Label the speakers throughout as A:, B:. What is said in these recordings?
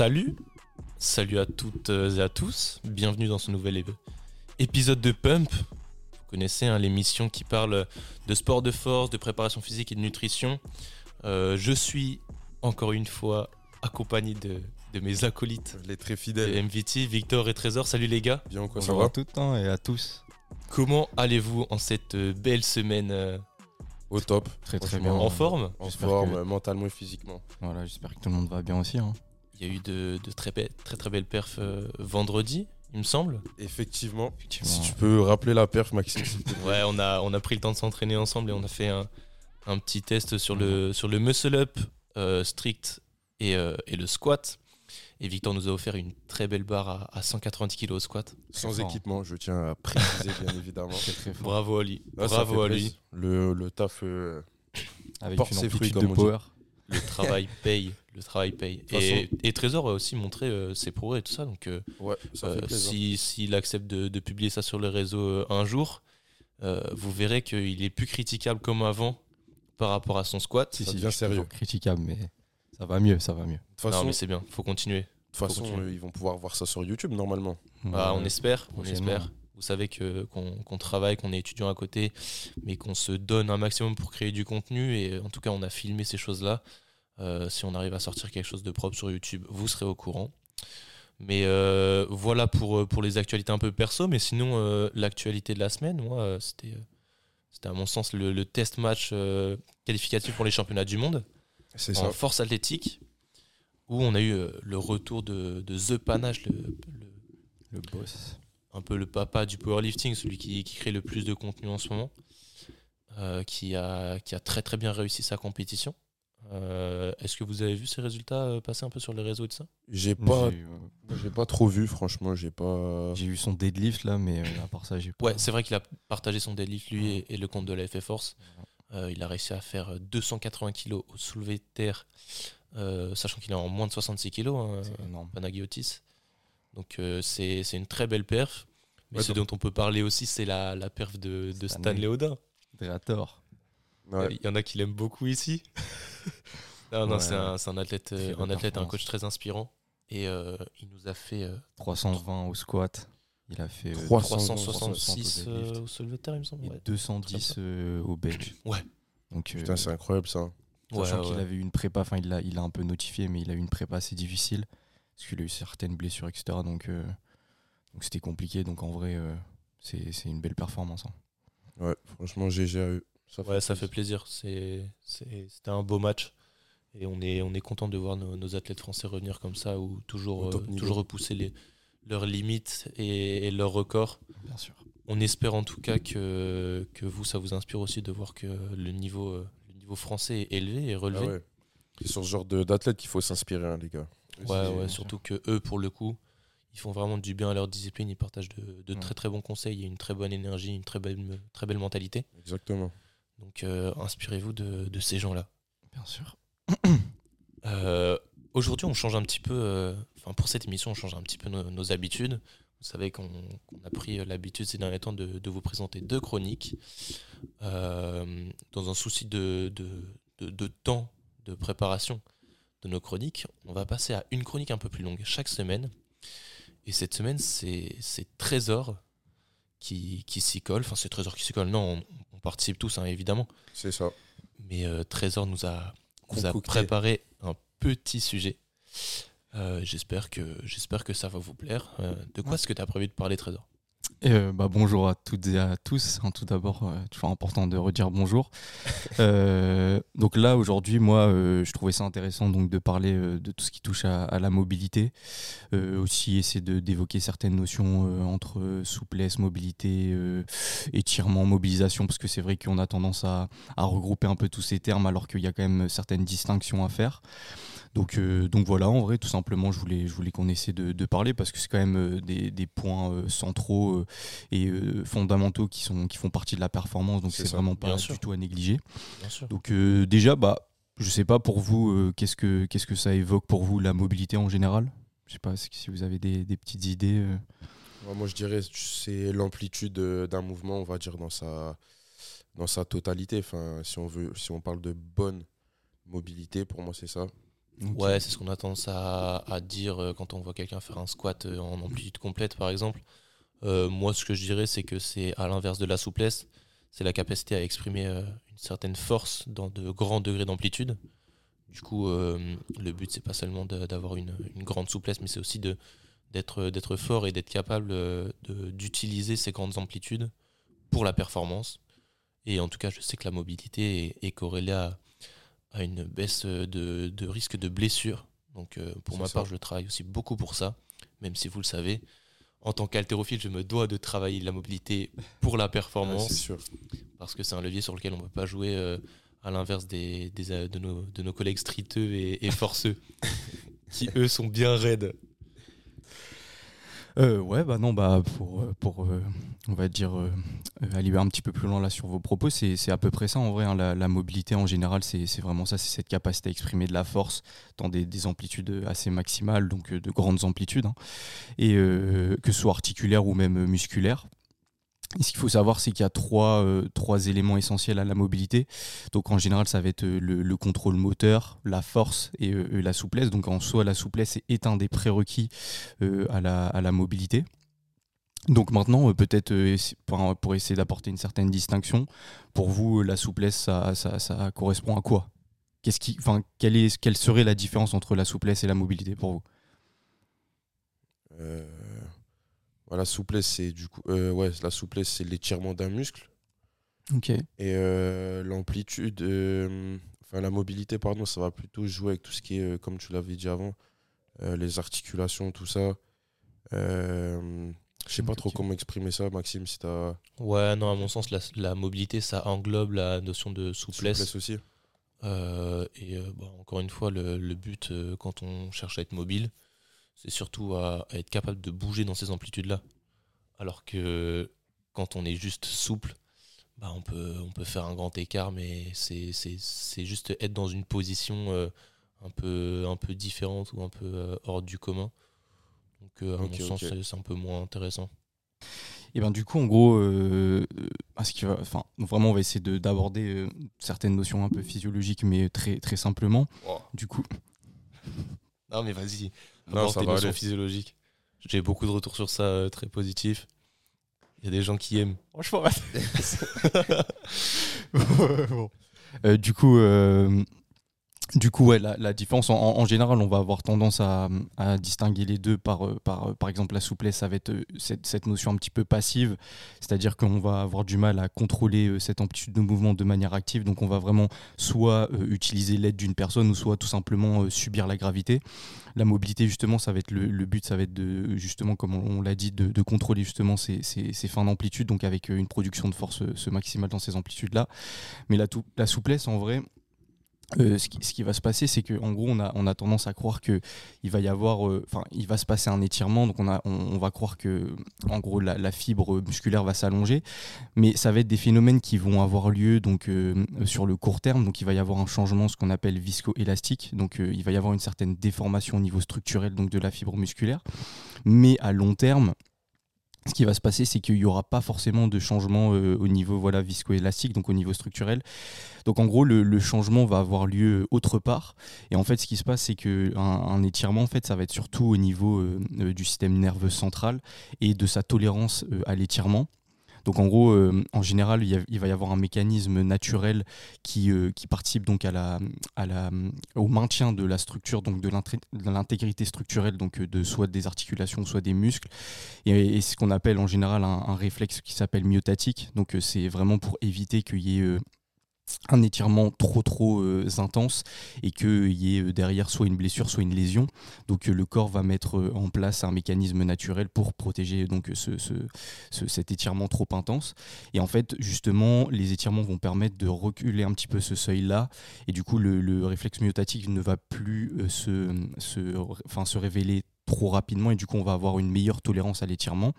A: Salut, salut à toutes et à tous, bienvenue dans ce nouvel ép- épisode de Pump. Vous connaissez hein, l'émission qui parle de sport de force, de préparation physique et de nutrition. Euh, je suis encore une fois accompagné de, de mes acolytes
B: Les très
A: de
B: fidèles.
A: MVT, Victor et Trésor. Salut les gars,
B: Bien quoi, ça va
C: à tout le temps et à tous.
A: comment allez-vous en cette euh, belle semaine euh,
B: Au top.
C: Très très bien.
A: en forme?
B: En forme,
C: que-
B: euh, mentalement et physiquement.
C: Voilà, j'espère que tout le monde va bien aussi. hein.
A: Il y a eu de, de très, be- très très belles perfs euh, vendredi, il me semble.
B: Effectivement.
C: Effectivement.
B: Si tu peux rappeler la perf, Maxime.
A: Ouais, on a, on a pris le temps de s'entraîner ensemble et on a fait un, un petit test sur le, sur le muscle up euh, strict et, euh, et le squat. Et Victor nous a offert une très belle barre à, à 190 kg au squat.
B: Sans
C: fort.
B: équipement, je tiens à préciser, bien évidemment.
C: Très.
A: Bravo à lui.
B: Ah, ça
A: Bravo à lui.
B: plaisir. Le, le taf. euh,
C: Avec
B: porte
C: une
B: ses fruits,
C: de power.
A: Le travail paye. Le travail paye. Et, et Trésor a aussi montré euh, ses progrès et tout ça. Donc, euh,
B: ouais, ça
A: euh, si- s'il accepte de, de publier ça sur le réseau euh, un jour, euh, vous verrez qu'il est plus critiquable comme avant par rapport à son squat.
B: Si, bien sérieux.
C: critiquable, mais ça va mieux, ça va mieux.
B: De toute
A: Non,
B: façon,
A: mais c'est bien. Faut continuer.
B: de toute façon,
A: continuer.
B: ils vont pouvoir voir ça sur YouTube normalement.
A: Ah,
C: Euh,
A: on espère, on espère. Vous savez que qu'on qu'on travaille, qu'on est étudiant à côté, mais qu'on se donne un maximum pour créer du contenu. Et en tout cas, on a filmé ces choses-là. Euh, si on arrive à sortir quelque chose de propre sur YouTube, vous serez au courant. Mais euh, voilà pour, euh, pour les actualités un peu perso. Mais sinon, euh, l'actualité de la semaine, moi, euh, c'était euh, c'était à mon sens le, le test match euh, qualificatif pour les championnats du monde
B: C'est
A: en
B: ça.
A: force athlétique, où on a eu euh, le retour de, de The Panache, le- le,
C: Le boss.
A: Un peu le papa du powerlifting, celui qui, qui crée le plus de contenu en ce moment, euh, qui, a, qui a très très bien réussi sa compétition. Euh, Est-ce que vous avez vu ces résultats euh, passer un peu sur les réseaux et tout ça?
B: J'ai pas,
C: J'ai
B: pas trop vu, franchement. J'ai pas.
C: j'ai eu son deadlift là, mais à part ça, j'ai pas.
A: Ouais, c'est vrai qu'il a partagé son deadlift lui et, et le compte de la FF Force. Euh, il a réussi à faire 280 kg au soulevé de terre, euh, sachant qu'il est en moins de 66 kg, hein,
C: C'est énorme.
A: Panagiotis. Donc euh, c'est c'est une très belle perf. Mais
B: Ouais,
A: ce dont on peut parler aussi, c'est la, la perf de, de
C: Stanley.
A: Odin.
C: Drator.
B: Ouais.
A: Il y en a qui l'aiment beaucoup ici. non, non,
C: Ouais,
A: c'est un, c'est un athlète, euh, un athlète, un coach très inspirant. Et euh, il nous a fait euh,
C: 320 au squat. Il a fait euh,
B: 300,
A: 366
C: au
A: euh, terre, il me semble.
C: et
A: Ouais,
C: 210 euh, au bench.
A: Ouais.
C: Donc, euh,
B: Putain, c'est incroyable ça.
A: Ouais,
C: Sachant
A: ouais.
C: qu'il avait eu une prépa, enfin il l'a il a un peu notifié, mais il a eu une prépa assez difficile parce qu'il a eu certaines blessures, etc. Donc euh, donc c'était compliqué. Donc en vrai, euh, c'est c'est une belle performance. hein.
B: Ouais, franchement, GG à eux. Ça
A: Ouais, ça fait plaisir. C'est- c'est- C'était un beau match. Et on est, on est content de voir nos, nos athlètes français revenir comme ça, ou toujours,
B: top
A: euh,
B: niveau.
A: toujours repousser les, leurs limites et, et leurs records.
C: Bien sûr.
A: On espère en tout cas que, que vous, ça vous inspire aussi de voir que le niveau, euh, le niveau français est élevé et
B: Ah
A: relevé.
B: ouais. C'est sur ce genre de- d'athlète qu'il faut s'inspirer, hein, les gars.
A: Ouais, ouais, surtout que eux, pour le coup, ils font vraiment du bien à leur discipline, ils partagent de, de
C: Ouais.
A: très très bons conseils, il y a une très bonne énergie, une très belle, très belle mentalité.
B: Exactement.
A: Donc euh, inspirez-vous de, de ces gens-là.
C: Bien sûr.
A: Euh, Aujourd'hui, on change un petit peu, euh, enfin pour cette émission, on change un petit peu nos, nos habitudes. Vous savez qu'on a pris l'habitude ces derniers temps de, de vous présenter deux chroniques. Euh, dans un souci de, de, de- de temps de préparation de nos chroniques, on va passer à une chronique un peu plus longue chaque semaine. Et cette semaine, c'est Trésor qui, qui s'y colle. Enfin, c'est Trésor qui s'y colle. Non, on, on participe tous, hein, évidemment.
B: C'est ça.
A: Mais euh, Trésor nous a, nous a
B: Concocté.
A: préparé un petit sujet. Euh, j'espère que j'espère que ça va vous plaire. Euh, de quoi est-ce que tu as prévu de parler, Trésor?
C: Euh, bah, bonjour à toutes et à tous. hein, tout d'abord, euh, toujours important de redire bonjour. Euh, donc là, aujourd'hui, moi, euh, je trouvais ça intéressant donc de parler euh, de tout ce qui touche à, à la mobilité. Euh, aussi, essayer d'évoquer certaines notions entre souplesse, mobilité, euh, étirement, mobilisation, parce que c'est vrai qu'on a tendance à, à regrouper un peu tous ces termes, alors qu'il y a quand même certaines distinctions à faire. Donc, euh, donc voilà, en vrai, tout simplement, je voulais, je voulais qu'on essaie de, de parler parce que c'est quand même euh, des, des points euh, centraux euh, et fondamentaux qui, sont, qui font partie de la performance. Donc
B: C'est
C: vraiment pas
A: bien
C: du
A: sûr.
C: tout à négliger.
A: Bien sûr.
C: Donc déjà, bah, je sais pas pour vous, qu'est-ce que qu'est-ce que ça évoque pour vous la mobilité en général? Je sais pas si vous avez des, des petites idées.
B: moi, je dirais c'est l'amplitude d'un mouvement, on va dire, dans sa, dans sa totalité. Enfin, si on, veut, si on parle de bonne mobilité, pour moi, c'est ça.
A: Ouais, c'est ce qu'on a tendance à, dire euh, quand on voit quelqu'un faire un squat euh, en amplitude complète, par exemple. Euh, moi, ce que je dirais, c'est que c'est à l'inverse de la souplesse, c'est la capacité à exprimer une certaine force dans de grands degrés d'amplitude. Du coup, le but, c'est pas seulement d'avoir une, grande souplesse, mais c'est aussi d'être fort et d'être capable d'utiliser ces grandes amplitudes pour la performance. Et en tout cas, je sais que la mobilité est corrélée à, à une baisse de, de risque de blessure. Donc, euh, pour ma
B: ça.
A: part, je travaille aussi beaucoup pour ça, même si vous le savez. En tant qu'haltérophile, je me dois de travailler la mobilité pour la performance
B: c'est sûr.
A: parce que c'est un levier sur lequel on ne peut pas jouer euh, à l'inverse des, des, de, nos, de nos collègues streeteux et, et forceux, qui eux sont bien raides.
C: Euh, ouais, bah non, bah pour, euh, pour euh, on va dire, euh, aller un petit peu plus loin là sur vos propos, c'est à peu près ça en vrai. hein. la, mobilité en général, c'est vraiment ça, c'est cette capacité à exprimer de la force dans des, des amplitudes assez maximales, donc de grandes amplitudes, hein. et que ce soit articulaire ou même musculaire. Et ce qu'il faut savoir, c'est qu'il y a trois, euh, trois éléments essentiels à la mobilité. Donc en général, ça va être euh, le, le contrôle moteur, la force et euh, euh, la souplesse. Donc en soi, la souplesse est un des prérequis à, la, mobilité. Donc maintenant, peut-être pour, essayer d'apporter une certaine distinction, pour vous, la souplesse, ça, correspond à quoi? Quelle, serait la différence entre la souplesse et la mobilité pour vous?
B: La souplesse, c'est du coup, euh, ouais, la souplesse, c'est l'étirement d'un muscle.
C: Ok.
B: Et euh, l'amplitude, euh, enfin la mobilité, pardon, ça va plutôt jouer avec tout ce qui est, euh, comme tu l'avais dit avant, euh, les articulations, tout ça. Euh, je sais pas trop comment exprimer ça, Maxime, si t'as
A: Ouais, non, à mon sens, la, la mobilité, ça englobe la notion de souplesse.
B: souplesse aussi.
A: Euh, et euh, bah, encore une fois, le, le but, euh, quand on cherche à être mobile, c'est surtout à, à être capable de bouger dans ces amplitudes-là. Alors que quand on est juste souple, bah, on, peut, on peut faire un grand écart, mais c'est juste être dans une position euh, un, peu, un peu différente ou un peu euh, hors du commun. Donc, euh, à mon sens, c'est- un peu moins intéressant.
C: Et ben du coup, en gros, euh, enfin, vraiment, on va essayer de- d'aborder euh, certaines notions un peu physiologiques, mais très très simplement. Du coup,
A: Non, mais vas-y.
B: Non, ça
A: tes
B: va
A: notions
B: aller.
A: physiologiques. J'ai beaucoup de retours sur ça euh, très positifs. Il y a des gens qui aiment. Franchement,
C: Bon. Euh, du coup, euh, du coup, ouais, la, différence, en, général, on va avoir tendance à, distinguer les deux par, euh, par, euh, par exemple, la souplesse, ça va être euh, cette, notion un petit peu passive, c'est-à-dire qu'on va avoir du mal à contrôler cette amplitude de mouvement de manière active, donc on va vraiment soit utiliser l'aide d'une personne ou soit tout simplement subir la gravité. La mobilité, justement, ça va être le, but, ça va être de, justement, comme on, l'a dit, de, contrôler justement ces, fins d'amplitude, donc avec une production de force ce maximale dans ces amplitudes-là. Mais la souplesse, en vrai, euh, ce, qui, va se passer, c'est qu'en gros, on a, tendance à croire que il va y avoir, euh, enfin, il va se passer un étirement, donc on, va croire que, en gros, la, fibre musculaire va s'allonger, mais ça va être des phénomènes qui vont avoir lieu donc euh, sur le court terme, donc il va y avoir un changement, ce qu'on appelle viscoélastique, donc il va y avoir une certaine déformation au niveau structurel donc de la fibre musculaire, mais à long terme, ce qui va se passer, c'est qu'il n'y aura pas forcément de changement euh, au niveau voilà, viscoélastique, donc au niveau structurel. Donc en gros, le, changement va avoir lieu autre part. Et en fait, ce qui se passe, c'est qu'un un étirement, en fait, ça va être surtout au niveau euh, euh, du système nerveux central et de sa tolérance euh, à l'étirement. Donc en gros, euh, en général, il, va y avoir un mécanisme naturel qui, euh, participe donc au maintien de la structure, donc de l'intégrité structurelle, donc euh, de soit des articulations, soit des muscles, et, et ce qu'on appelle en général un, réflexe qui s'appelle myotatique. Donc c'est vraiment pour éviter qu'il y ait un étirement trop trop euh, intense et qu'il y ait euh, derrière soit une blessure, soit une lésion. Donc euh, le corps va mettre en place un mécanisme naturel pour protéger donc ce, ce- ce- cet étirement trop intense. Et en fait, justement, les étirements vont permettre de reculer un petit peu ce seuil-là. Et du coup, le, le réflexe myotatique ne va plus se, se, enfin, se révéler trop rapidement et du coup, on va avoir une meilleure tolérance à l'étirement.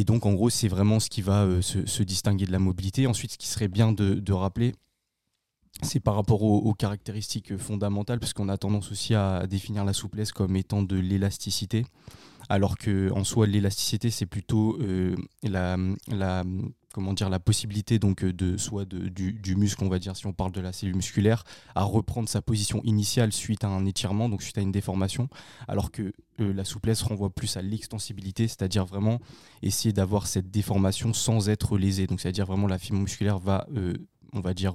C: Et donc, en gros, c'est vraiment ce qui va euh, se, distinguer de la mobilité. Ensuite, ce qui serait bien de, rappeler, c'est par rapport aux, caractéristiques fondamentales, parce qu'on a tendance aussi à définir la souplesse comme étant de l'élasticité, alors que en soi, l'élasticité, c'est plutôt euh, la comment dire, la possibilité donc de soit de, du, muscle, on va dire, si on parle de la cellule musculaire, à reprendre sa position initiale suite à un étirement, donc suite à une déformation, alors que la souplesse renvoie plus à l'extensibilité, c'est-à-dire vraiment essayer d'avoir cette déformation sans être lésé. Donc c'est-à-dire vraiment la fibre musculaire va on va dire,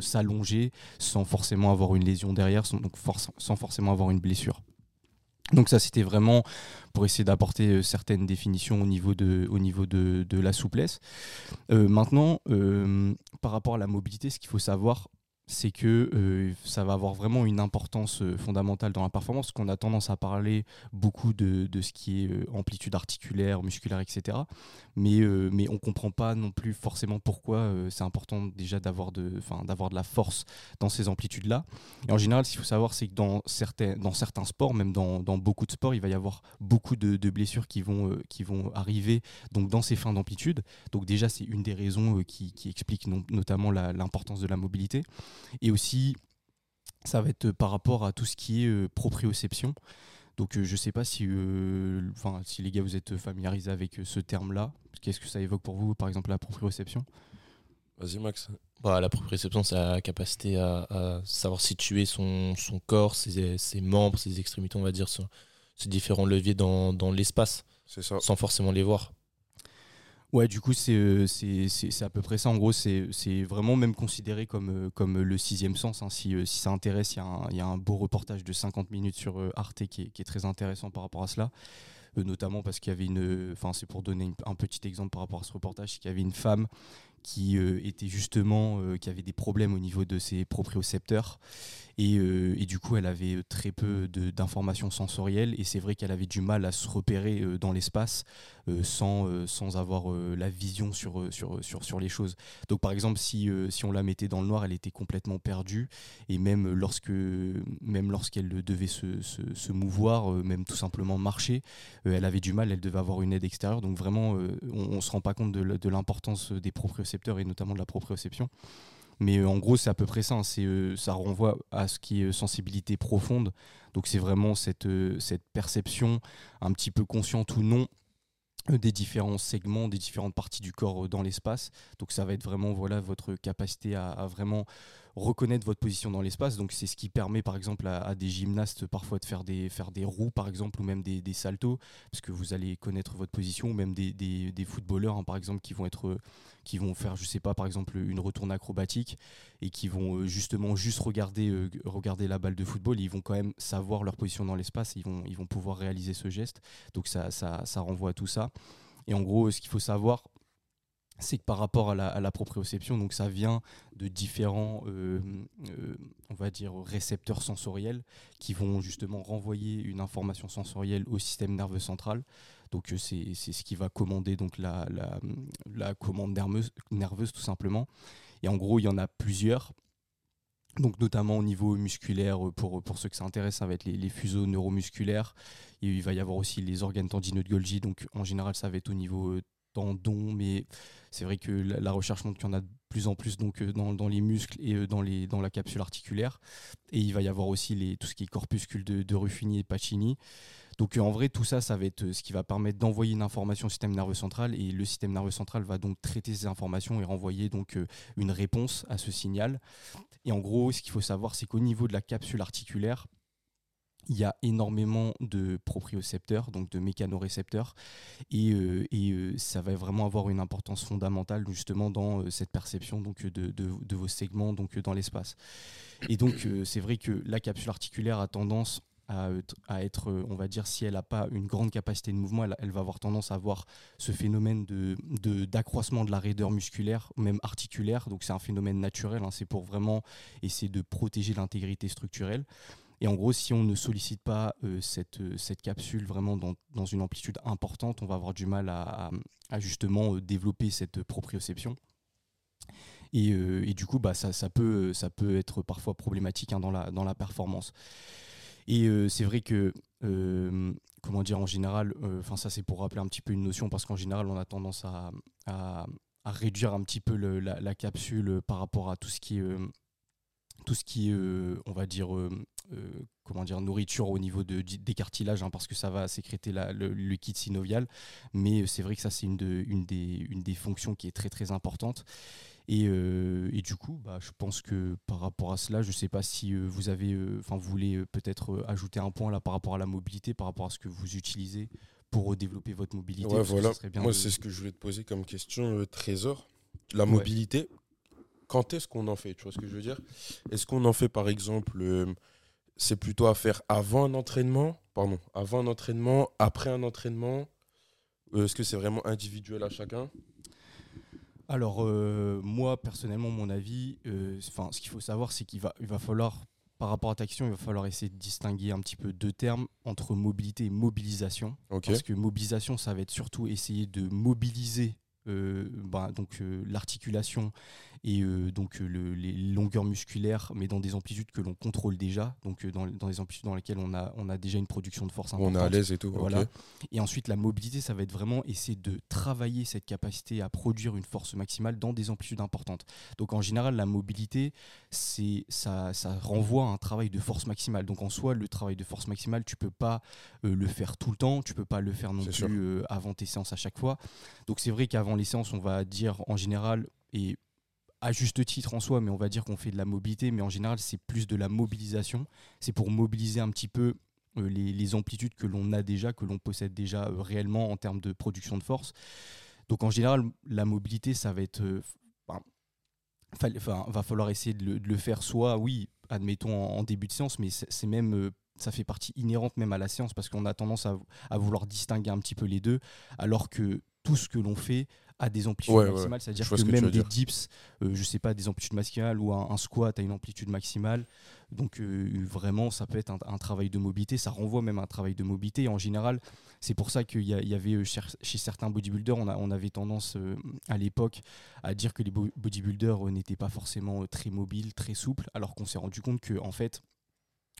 C: s'allonger sans forcément avoir une lésion derrière, donc sans forcément avoir une blessure. Donc ça, c'était vraiment pour essayer d'apporter euh, certaines définitions au niveau de, la souplesse. Euh, maintenant, euh, par rapport à la mobilité, ce qu'il faut savoir, c'est que euh, ça va avoir vraiment une importance euh, fondamentale dans la performance, qu'on a tendance à parler beaucoup de, ce qui est euh, amplitude articulaire, musculaire, etc. Mais, mais on ne comprend pas non plus forcément pourquoi c'est important déjà d'avoir de, d'avoir de la force dans ces amplitudes-là. Et en général, ce qu'il faut savoir, c'est que dans certains, dans certains sports, même dans, beaucoup de sports, il va y avoir beaucoup de, blessures qui vont, qui vont arriver donc, dans ces fins d'amplitude. Donc déjà, c'est une des raisons qui, qui explique notamment l'importance de la mobilité. Et aussi, ça va être par rapport à tout ce qui est euh, proprioception. Donc euh, je ne sais pas si, euh, si les gars vous êtes familiarisés avec ce terme-là. Qu'est-ce que ça évoque pour vous, par exemple, la proprioception?
B: Vas-y Max.
A: Bah, la proprioception, c'est la capacité à, savoir situer son, son corps, ses, ses, membres, ses extrémités, on va dire, sur, ces différents leviers dans, dans l'espace. Sans forcément les voir.
C: Ouais, du coup, euh, c'est à peu près ça. En gros, c'est vraiment même considéré comme, euh, comme le sixième sens. Hein. Si, euh, si ça intéresse, il y, y, a un beau reportage de 50 minutes sur Arte qui est, qui est, très intéressant par rapport à cela. notamment parce qu'il y avait une. Enfin, c'est pour donner un petit exemple par rapport à ce reportage, qu'il y avait une femme qui était justement. qui avait des problèmes au niveau de ses propriocepteurs euh, et, du coup, elle avait très peu d'informations sensorielles. Et c'est vrai qu'elle avait du mal à se repérer dans l'espace sans, sans avoir la vision sur, sur, sur, sur les choses. Donc, par exemple, si, si on la mettait dans le noir, elle était complètement perdue. Et même lorsque même lorsqu'elle devait se, se, se mouvoir, même tout simplement marcher, elle avait du mal. Elle devait avoir une aide extérieure. Donc, vraiment, on ne se rend pas compte de l'importance des propriocepteurs et notamment de la proprioception. Mais euh, en gros, c'est à peu près ça. Hein. Euh, ça renvoie à ce qui est euh, sensibilité profonde. Donc c'est vraiment cette, cette perception, un petit peu consciente ou non, des différents segments, des différentes parties du corps dans l'espace. Donc ça va être vraiment voilà votre capacité à vraiment reconnaître votre position dans l'espace. Donc c'est ce qui permet par exemple à, des gymnastes parfois de faire des, faire des roues par exemple ou même des, des saltos parce que vous allez connaître votre position ou même des, des, des footballeurs hein, par exemple qui vont être qui vont faire je sais pas par exemple une retourne acrobatique et qui vont euh, justement juste regarder euh, regarder la balle de football. Ils vont quand même savoir leur position dans l'espace. Ils vont ils vont pouvoir réaliser ce geste. Donc ça, ça, ça renvoie à tout ça. Et en gros ce qu'il faut savoir c'est que par rapport à la, proprioception, donc ça vient de différents, euh, euh, on va dire, récepteurs sensoriels qui vont justement renvoyer une information sensorielle au système nerveux central. Donc euh, c'est ce qui va commander donc la, la, commande nerveuse, nerveuse tout simplement. Et en gros, il y en a plusieurs. Donc notamment au niveau musculaire, pour, pour ceux que ça intéresse, ça va être les, fuseaux neuromusculaires. Il va y avoir aussi les organes tendineux de Golgi. Donc en général, ça va être au niveau tendons, mais c'est vrai que la, recherche montre qu'il y en a de plus en plus donc, euh, dans, les muscles et euh, dans, les, dans la capsule articulaire. Et il va y avoir aussi les, tout ce qui est corpuscule de, de Ruffini et Pacini. Donc euh, en vrai, tout ça, ça va être ce qui va permettre d'envoyer une information au système nerveux central et le système nerveux central va donc traiter ces informations et renvoyer donc une réponse à ce signal. Et en gros, ce qu'il faut savoir, c'est qu'au niveau de la capsule articulaire, il y a énormément de propriocepteurs, donc de mécanorécepteurs, et, euh, et euh, ça va vraiment avoir une importance fondamentale justement dans euh, cette perception donc, de, de, vos segments donc, dans l'espace. Et donc c'est vrai que la capsule articulaire a tendance à, être, on va dire, si elle n'a pas une grande capacité de mouvement, elle, va avoir tendance à avoir ce phénomène d'accroissement de, de, la raideur musculaire, même articulaire, donc c'est un phénomène naturel, hein. c'est pour vraiment essayer de protéger l'intégrité structurelle. Et en gros, si on ne sollicite pas euh, cette, euh, cette capsule vraiment dans, dans, une amplitude importante, on va avoir du mal à, justement euh, développer cette proprioception. Et, du coup, bah, ça, ça, peut, ça peut être parfois problématique hein, dans, la, dans la performance. Et c'est vrai que, comment dire, en général, enfin ça c'est pour rappeler un petit peu une notion, parce qu'en général, on a tendance à, à, réduire un petit peu la, la, capsule par rapport à tout ce qui est tout ce qui est, on va dire, comment dire, nourriture au niveau de, des cartilages, hein, parce que ça va sécréter la, le, liquide synovial. Mais c'est vrai que ça, c'est une, de, une, des, une des fonctions qui est très très importante. Et, et, du coup, bah, je pense que par rapport à cela, je ne sais pas si vous avez, enfin, vous voulez peut-être ajouter un point là par rapport à la mobilité, par rapport à ce que vous utilisez pour développer votre mobilité.
B: Ouais, voilà. Moi, c'est ce que je voulais te poser comme question, Trésor. La mobilité, quand est-ce qu'on en fait Tu vois ce que je veux dire? Est-ce qu'on en fait, par exemple, euh, c'est plutôt à faire avant un entraînement? Pardon, avant un entraînement, après un entraînement? Euh, Est-ce que c'est vraiment individuel à chacun?
C: Alors euh, moi personnellement mon avis, enfin ce qu'il faut savoir c'est qu'il va, il va falloir par rapport à ta question, il va falloir essayer de distinguer un petit peu deux termes entre mobilité et mobilisation. Parce que mobilisation, ça va être surtout essayer de mobiliser bah, donc l'articulation et euh, donc euh, les longueurs musculaires, mais dans des amplitudes que l'on contrôle déjà, donc euh, dans, dans, des amplitudes dans lesquelles on a, on a déjà une production de force importante.
B: On est à l'aise et tout.
C: Voilà. Et ensuite, la mobilité, ça va être vraiment essayer de travailler cette capacité à produire une force maximale dans des amplitudes importantes. Donc en général, la mobilité, c'est ça, ça renvoie à un travail de force maximale. Donc en soi, le travail de force maximale, tu peux pas le faire tout le temps, tu peux pas le faire non plus avant tes séances à chaque fois. Donc c'est vrai qu'avant séances, on va dire en général, et à juste titre en soi, mais on va dire qu'on fait de la mobilité, mais en général c'est plus de la mobilisation. C'est pour mobiliser un petit peu euh, les, amplitudes que l'on a déjà, que l'on possède déjà euh, réellement en termes de production de force. Donc en général, la mobilité, ça va être... Euh, va falloir essayer de le, faire soit, oui, admettons en, début de séance, mais c'est même ça fait partie inhérente même à la séance parce qu'on a tendance à, vouloir distinguer un petit peu les deux, alors que tout ce que l'on fait à des amplitudes maximales, c'est-à-dire que, même des dips, euh, je sais pas, des amplitudes maximales ou un, squat à une amplitude maximale. Donc euh, vraiment, ça peut être un, travail de mobilité, ça renvoie même à un travail de mobilité. en général, c'est pour ça qu'il y, avait euh, chez, certains bodybuilders, on, on avait tendance à l'époque à dire que les bodybuilders n'étaient pas forcément très mobiles, très souples, alors qu'on s'est rendu compte que en fait,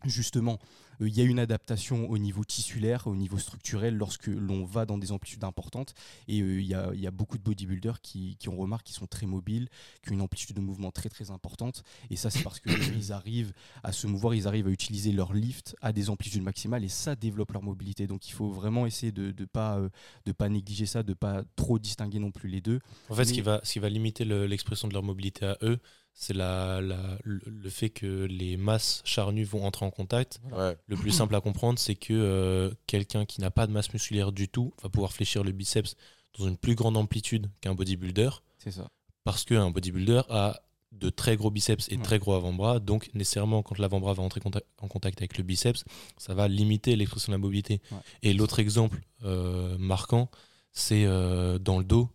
C: justement, euh, il y a une adaptation au niveau tissulaire, au niveau structurel, lorsque l'on va dans des amplitudes importantes. Et euh, il y, a, beaucoup de bodybuilders qui, qui ont remarqué qu'ils sont très mobiles, qui ont une amplitude de mouvement très très importante. Et ça, c'est parce qu'ils arrivent à se mouvoir, ils arrivent à utiliser leur lift à des amplitudes maximales et ça développe leur mobilité. Donc il faut vraiment essayer de ne pas, euh, de pas négliger ça, de pas trop distinguer non plus les deux.
A: En fait, ce, qui va, ce qui va limiter l'expression de leur mobilité à eux, c'est la, le fait que les masses charnues vont entrer en contact. Le plus simple à comprendre, c'est que euh, quelqu'un qui n'a pas de masse musculaire du tout va pouvoir fléchir le biceps dans une plus grande amplitude qu'un bodybuilder.
C: C'est ça.
A: Parce qu'un bodybuilder a de très gros biceps et de très gros avant-bras. Donc, nécessairement, quand l'avant-bras va entrer en contact avec le biceps, ça va limiter l'expression de la mobilité. Et l'autre exemple euh, marquant, c'est euh, dans le dos.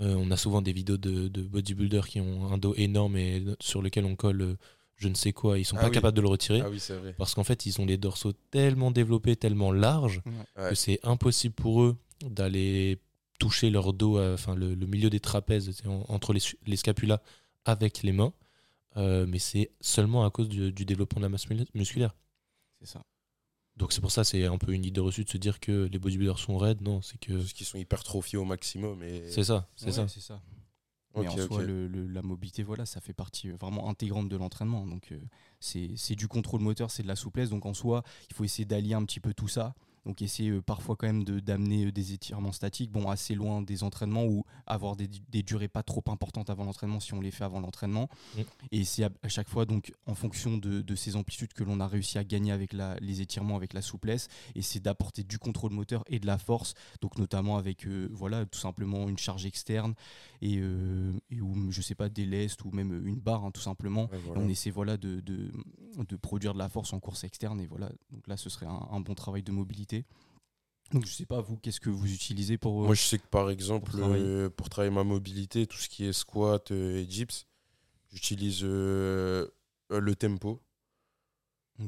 A: Euh, on a souvent des vidéos de, bodybuilders qui ont un dos énorme et sur lequel on colle euh, je ne sais quoi. Ils sont ah pas capables de le retirer.
B: Ah oui, vrai.
A: Parce qu'en fait, ils ont les dorsaux tellement développés, tellement larges, que c'est impossible pour eux d'aller toucher leur dos, euh, enfin le, milieu des trapèzes, entre les, scapulas avec les mains. mais c'est seulement à cause du, du, développement de la masse musculaire.
C: C'est ça.
A: Donc c'est pour ça, c'est un peu une idée reçue de se dire que les bodybuilders sont raides. Non, c'est que.
B: Parce qu'ils sont hypertrophiés au maximum. Et...
A: C'est ça, c'est ça.
C: C'est ça. Mais en soi, la mobilité, voilà, ça fait partie euh, vraiment intégrante de l'entraînement. Donc, euh, c'est du contrôle moteur, c'est de la souplesse. Donc, en soi, il faut essayer d'allier un petit peu tout ça. Donc essayer euh, parfois quand même d'amener euh, des étirements statiques, bon assez loin des entraînements ou avoir des, durées pas trop importantes avant l'entraînement si on les fait avant l'entraînement. Mm. Et c'est à, chaque fois donc en fonction de, ces amplitudes que l'on a réussi à gagner avec les étirements, avec la souplesse, et c'est d'apporter du contrôle moteur et de la force, donc notamment avec euh, voilà tout simplement une charge externe et, ou je sais pas des lestes ou même une barre hein, tout simplement. On essaie voilà de, de, produire de la force en course externe et voilà donc là ce serait un bon travail de mobilité donc je sais pas vous, qu'est-ce que vous utilisez pour
B: Moi je sais que par exemple euh, pour travailler, ma mobilité, tout ce qui est squat euh, et dips, j'utilise euh, le tempo.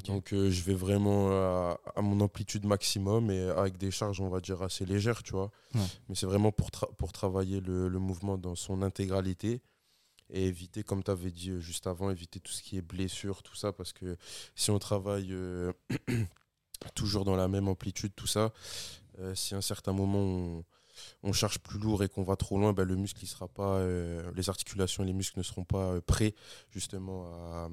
B: Donc je vais vraiment à, mon amplitude maximum et avec des charges on va dire assez légères, tu vois. Mais c'est vraiment pour, pour travailler le, le, mouvement dans son intégralité et éviter, comme tu avais dit juste avant, éviter tout ce qui est blessure, tout ça, parce que si on travaille toujours dans la même amplitude, tout ça. Euh, si à un certain moment on, on charge plus lourd et qu'on va trop loin, ben, le muscle il sera pas, euh, les articulations et les muscles ne seront pas euh, prêts justement à,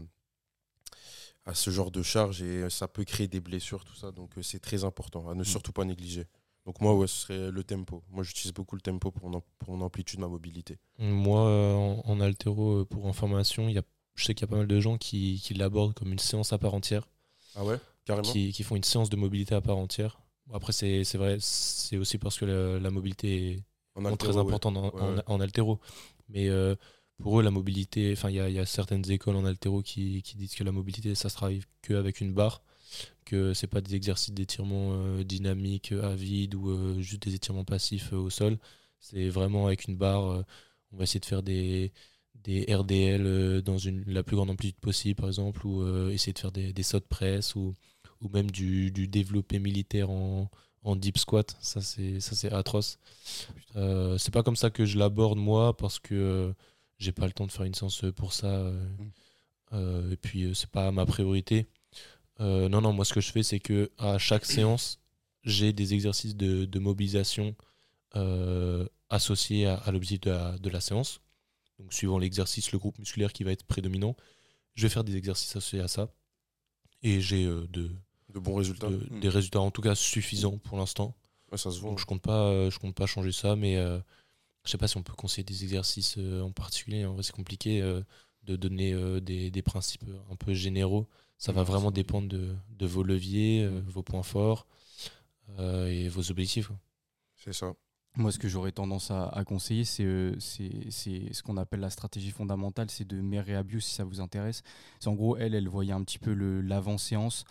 B: à ce genre de charge et ça peut créer des blessures, tout ça. Donc c'est très important à ne surtout pas négliger. Donc moi, ouais, ce serait le tempo. Moi, j'utilise beaucoup le tempo pour mon, pour mon amplitude, ma mobilité.
A: Moi, en, en altéro, pour information, y a, je sais qu'il y a pas mal de gens qui, qui l'abordent comme une séance à part entière.
B: Ah ouais?
A: Qui, qui, font une séance de mobilité à part entière. Après, c'est vrai, c'est aussi parce que la, la mobilité est en très importante en, en, en, altéro. Mais euh, pour eux, la mobilité, enfin, il y, y, a certaines écoles en altéro qui, qui, disent que la mobilité, ça se travaille qu'avec une barre, que c'est pas des exercices d'étirement euh, dynamique à vide ou euh, juste des étirements passifs euh, au sol. C'est vraiment avec une barre. on va essayer de faire des, des RDL dans une, la plus grande amplitude possible, par exemple, ou essayer de faire des, des sauts de presse ou, ou même du, du développé militaire en, en deep squat. Ça, c'est, ça, c'est atroce. c'est pas comme ça que je l'aborde, moi, parce que j'ai pas le temps de faire une séance pour ça. Euh, mm. euh, et puis, c'est pas ma priorité. Euh, non, non, moi, ce que je fais, c'est que à chaque séance, j'ai des exercices de, de mobilisation associés à, à l'objectif de la, de la séance. Donc, suivant l'exercice, le groupe musculaire qui va être prédominant, je vais faire des exercices associés à ça. Et j'ai de,
B: de bons résultats.
A: De. Des résultats en tout cas suffisants pour l'instant.
B: Ouais, ça se voit.
A: Donc je compte pas, je compte pas changer ça, mais euh, je sais pas si on peut conseiller des exercices euh, en particulier. En vrai, c'est compliqué euh, de donner des, des, principes un peu généraux. Ça va vraiment dépendre de, de, vos leviers, vos points forts et vos objectifs.
B: C'est ça.
C: Moi, ce que j'aurais tendance à, à conseiller, c'est euh, ce qu'on appelle la stratégie fondamentale, c'est de Mary Abuse, si ça vous intéresse. C'est en gros, elle, elle voyait un petit peu l'avant-séance.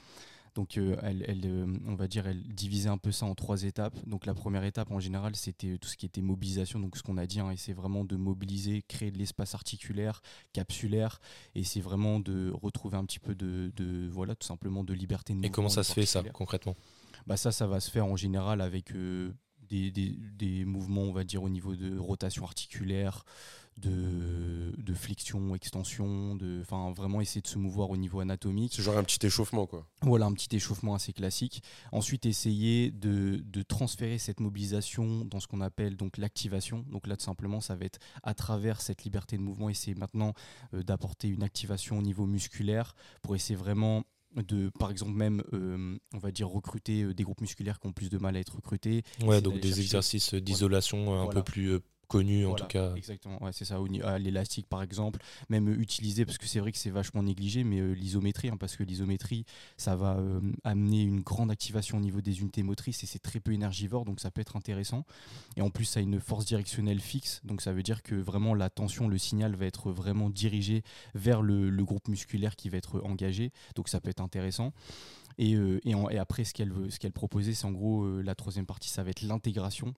C: Donc, euh, elle, elle euh, on va dire, elle divisait un peu ça en trois étapes. Donc, la première étape, en général, c'était tout ce qui était mobilisation. Donc, ce qu'on a dit, hein, et c'est vraiment de mobiliser, créer de l'espace articulaire, capsulaire, et c'est vraiment de retrouver un petit peu de, de, voilà, tout simplement de liberté de.
A: Et comment ça se fait, ça, concrètement?
C: Bah ça, ça va se faire en général avec des, des, des, mouvements, on va dire, au niveau de rotation articulaire, de, de flexion, extension, de, enfin vraiment essayer de se mouvoir au niveau anatomique.
B: C'est genre un petit échauffement quoi.
C: Voilà, un petit échauffement assez classique. Ensuite, essayer de, de transférer cette mobilisation dans ce qu'on appelle donc l'activation. Donc là, tout simplement, ça va être à travers cette liberté de mouvement, essayer maintenant euh, d'apporter une activation au niveau musculaire pour essayer vraiment de par exemple même euh, on va dire recruter euh, des groupes musculaires qui ont plus de mal à être recrutés
A: ouais donc des exercices d'isolation voilà. un peu plus connu en tout cas.
C: Exactement, ouais, c'est ça. L'élastique par exemple, même utiliser, parce que c'est vrai que c'est vachement négligé, mais euh, l'isométrie, hein, parce que l'isométrie, ça va euh, amener une grande activation au niveau des unités motrices et c'est très peu énergivore, donc ça peut être intéressant. Et en plus, ça a une force directionnelle fixe, donc ça veut dire que vraiment la tension, le signal va être vraiment dirigé vers le, le groupe musculaire qui va être engagé, donc ça peut être intéressant. Et, euh, et, en, et, après, ce qu'elle ce qu'elle proposait, c'est en gros la troisième partie, ça va être l'intégration.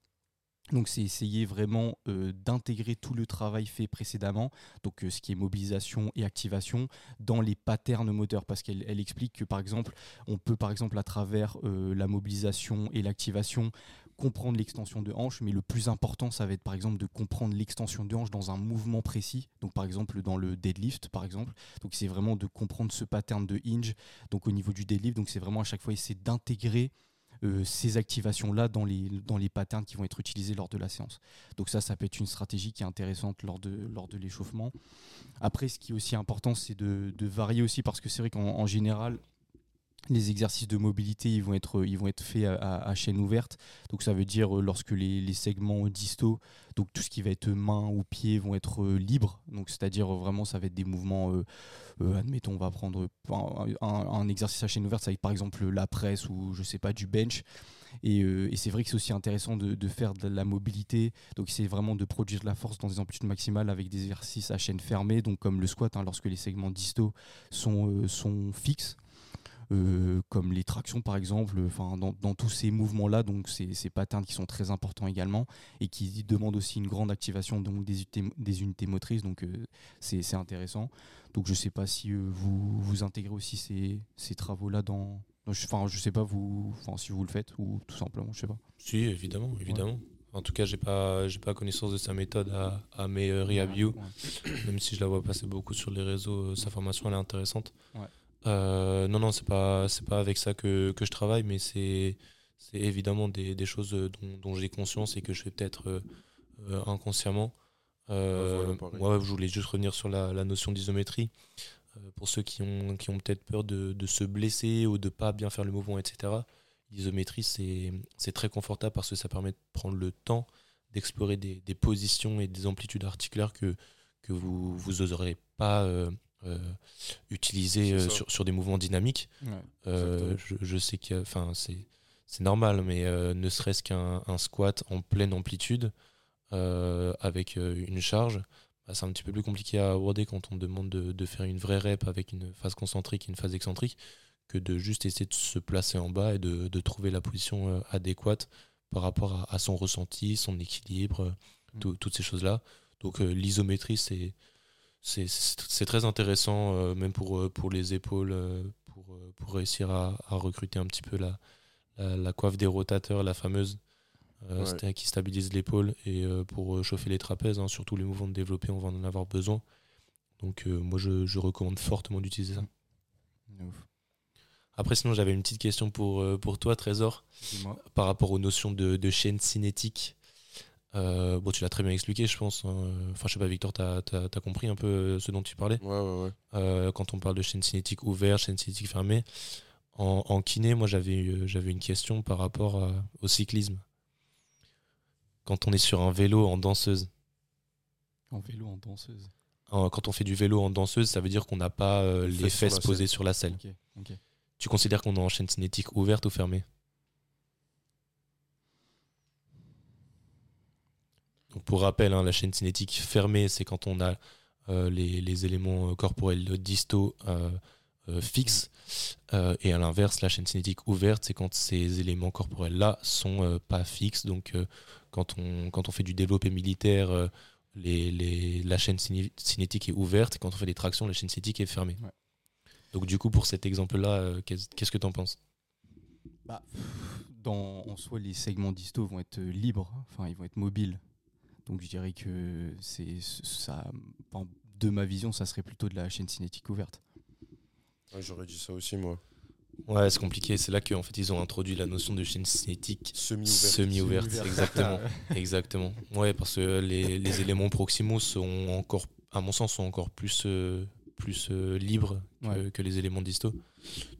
C: Donc c'est essayer vraiment euh, d'intégrer tout le travail fait précédemment, donc euh, ce qui est mobilisation et activation, dans les patterns moteurs, parce qu'elle elle explique que par exemple, on peut par exemple à travers euh, la mobilisation et l'activation comprendre l'extension de hanche, mais le plus important, ça va être par exemple de comprendre l'extension de hanche dans un mouvement précis, donc par exemple dans le deadlift par exemple, donc c'est vraiment de comprendre ce pattern de hinge, donc au niveau du deadlift, donc c'est vraiment à chaque fois essayer d'intégrer ces activations-là dans les, dans les patterns qui vont être utilisés lors de la séance. Donc ça, ça peut être une stratégie qui est intéressante lors de, lors de l'échauffement. Après, ce qui est aussi important, c'est de, de varier aussi, parce que c'est vrai qu'en général, les exercices de mobilité vont être, faits à, chaîne ouverte. Donc ça veut dire euh, lorsque les, segments distaux, donc tout ce qui va être main ou pied, vont être euh, libres. C'est-à-dire euh, vraiment ça va être des mouvements, admettons on va prendre un, exercice à chaîne ouverte, ça va être par exemple la presse ou je sais pas du bench. Et, c'est vrai que c'est aussi intéressant de, faire de la mobilité. Donc c'est vraiment de produire de la force dans des amplitudes maximales avec des exercices à chaîne fermée, donc comme le squat, hein, lorsque les segments distaux sont fixes. Euh, comme les tractions par exemple, enfin dans, dans, tous ces mouvements-là, donc ces, ces, patterns qui sont très importants également et qui demandent aussi une grande activation donc des unités, des unités motrices, donc euh, c'est intéressant. Donc je sais pas si euh, vous, vous intégrez aussi ces, ces travaux-là dans, enfin je sais pas vous, enfin si vous le faites ou tout simplement, je sais pas.
A: Si évidemment, évidemment. Ouais. En tout cas, j'ai pas, j'ai pas connaissance de sa méthode à, à mes euh, reviews, ouais. même si je la vois passer beaucoup sur les réseaux. Sa formation, elle est intéressante.
C: Ouais.
A: Euh, non, non, c'est pas, c'est pas avec ça que, que je travaille, mais c'est, c'est évidemment des, des choses dont, dont j'ai conscience et que je fais peut-être euh, inconsciemment. Euh, voilà, moi, je voulais juste revenir sur la, la notion d'isométrie. euh, pour ceux qui ont, qui ont peut-être peur de, de se blesser ou de pas bien faire le mouvement, etc., l'isométrie, c'est c'est très confortable parce que ça permet de prendre le temps d'explorer des, des positions et des amplitudes articulaires que, que vous vous n'oserez pas euh, euh, utiliser
B: C'est
A: euh, sur, sur des mouvements dynamiques. Euh, je, je sais que c'est normal, mais euh, ne serait-ce qu'un un squat en pleine amplitude avec une charge, bah, c'est un petit peu plus compliqué à aborder quand on demande de, de faire une vraie rep avec une phase concentrique et une phase excentrique que de juste essayer de se placer en bas et de, de trouver la position adéquate par rapport à, à son ressenti, son équilibre,
C: Mm.
A: tout- toutes ces choses-là. Donc l'isométrie, c'est c'est- très intéressant, euh, même pour, euh, pour les épaules, euh, pour, pour réussir à, à recruter un petit peu la, la, la coiffe des rotateurs, la fameuse, euh,
B: Ouais.
A: qui stabilise l'épaule, et pour chauffer les trapèzes, hein, surtout les mouvements de développé, on va en avoir besoin. Donc moi, je, je recommande fortement d'utiliser ça.
C: Ouf.
A: Après, sinon, j'avais une petite question pour, pour toi, Trésor, par rapport aux notions de, de chaîne cinétique. Euh, bon, tu l'as très bien expliqué, je pense. hein. Enfin, je sais pas, Victor, tu as, compris un peu euh, ce dont tu parlais
B: Ouais, ouais, ouais.
A: euh, quand on parle de chaîne cinétique ouverte, chaîne cinétique fermée. En, en kiné, moi, j'avais eu- j'avais une question par rapport à- au cyclisme. Quand on est sur un vélo en danseuse,
C: En vélo, en danseuse.
A: quand on fait du vélo en danseuse, ça veut dire qu'on n'a pas euh,
B: Les fesses sur
A: posées
B: selle.
A: sur la selle. Tu considères qu'on est en chaîne cinétique ouverte ou fermée? Donc pour rappel, hein, la chaîne cinétique fermée, c'est quand on a euh, les, les éléments euh, corporels distaux euh, fixes. Et à l'inverse, la chaîne cinétique ouverte, c'est quand ces éléments corporels-là sont pas fixes. Donc quand, on, quand on fait du développé militaire, les, les- la chaîne ciné- cinétique est ouverte. Et quand on fait des tractions, la chaîne cinétique est fermée.
C: Ouais.
A: Donc du coup, pour cet exemple-là, qu'est-ce que tu en penses?
C: Bah, dans, en soi, les segments distaux vont être libres, enfin, ils vont être mobiles. Donc, je dirais que c'est ça. enfin, de ma vision, ça serait plutôt de la chaîne cinétique ouverte.
B: Ouais, J'aurais dit ça aussi, moi.
A: Ouais, c'est compliqué. C'est là qu'en fait, ils ont introduit la notion de chaîne cinétique
B: Semi-ouvert.
A: semi-ouverte.
C: Semi-ouverte.
A: Exactement. Exactement. Ouais, parce que les, les éléments proximaux sont encore, à mon sens, sont encore plus, euh, plus euh, libres que,
C: Ouais.
A: que les éléments distaux.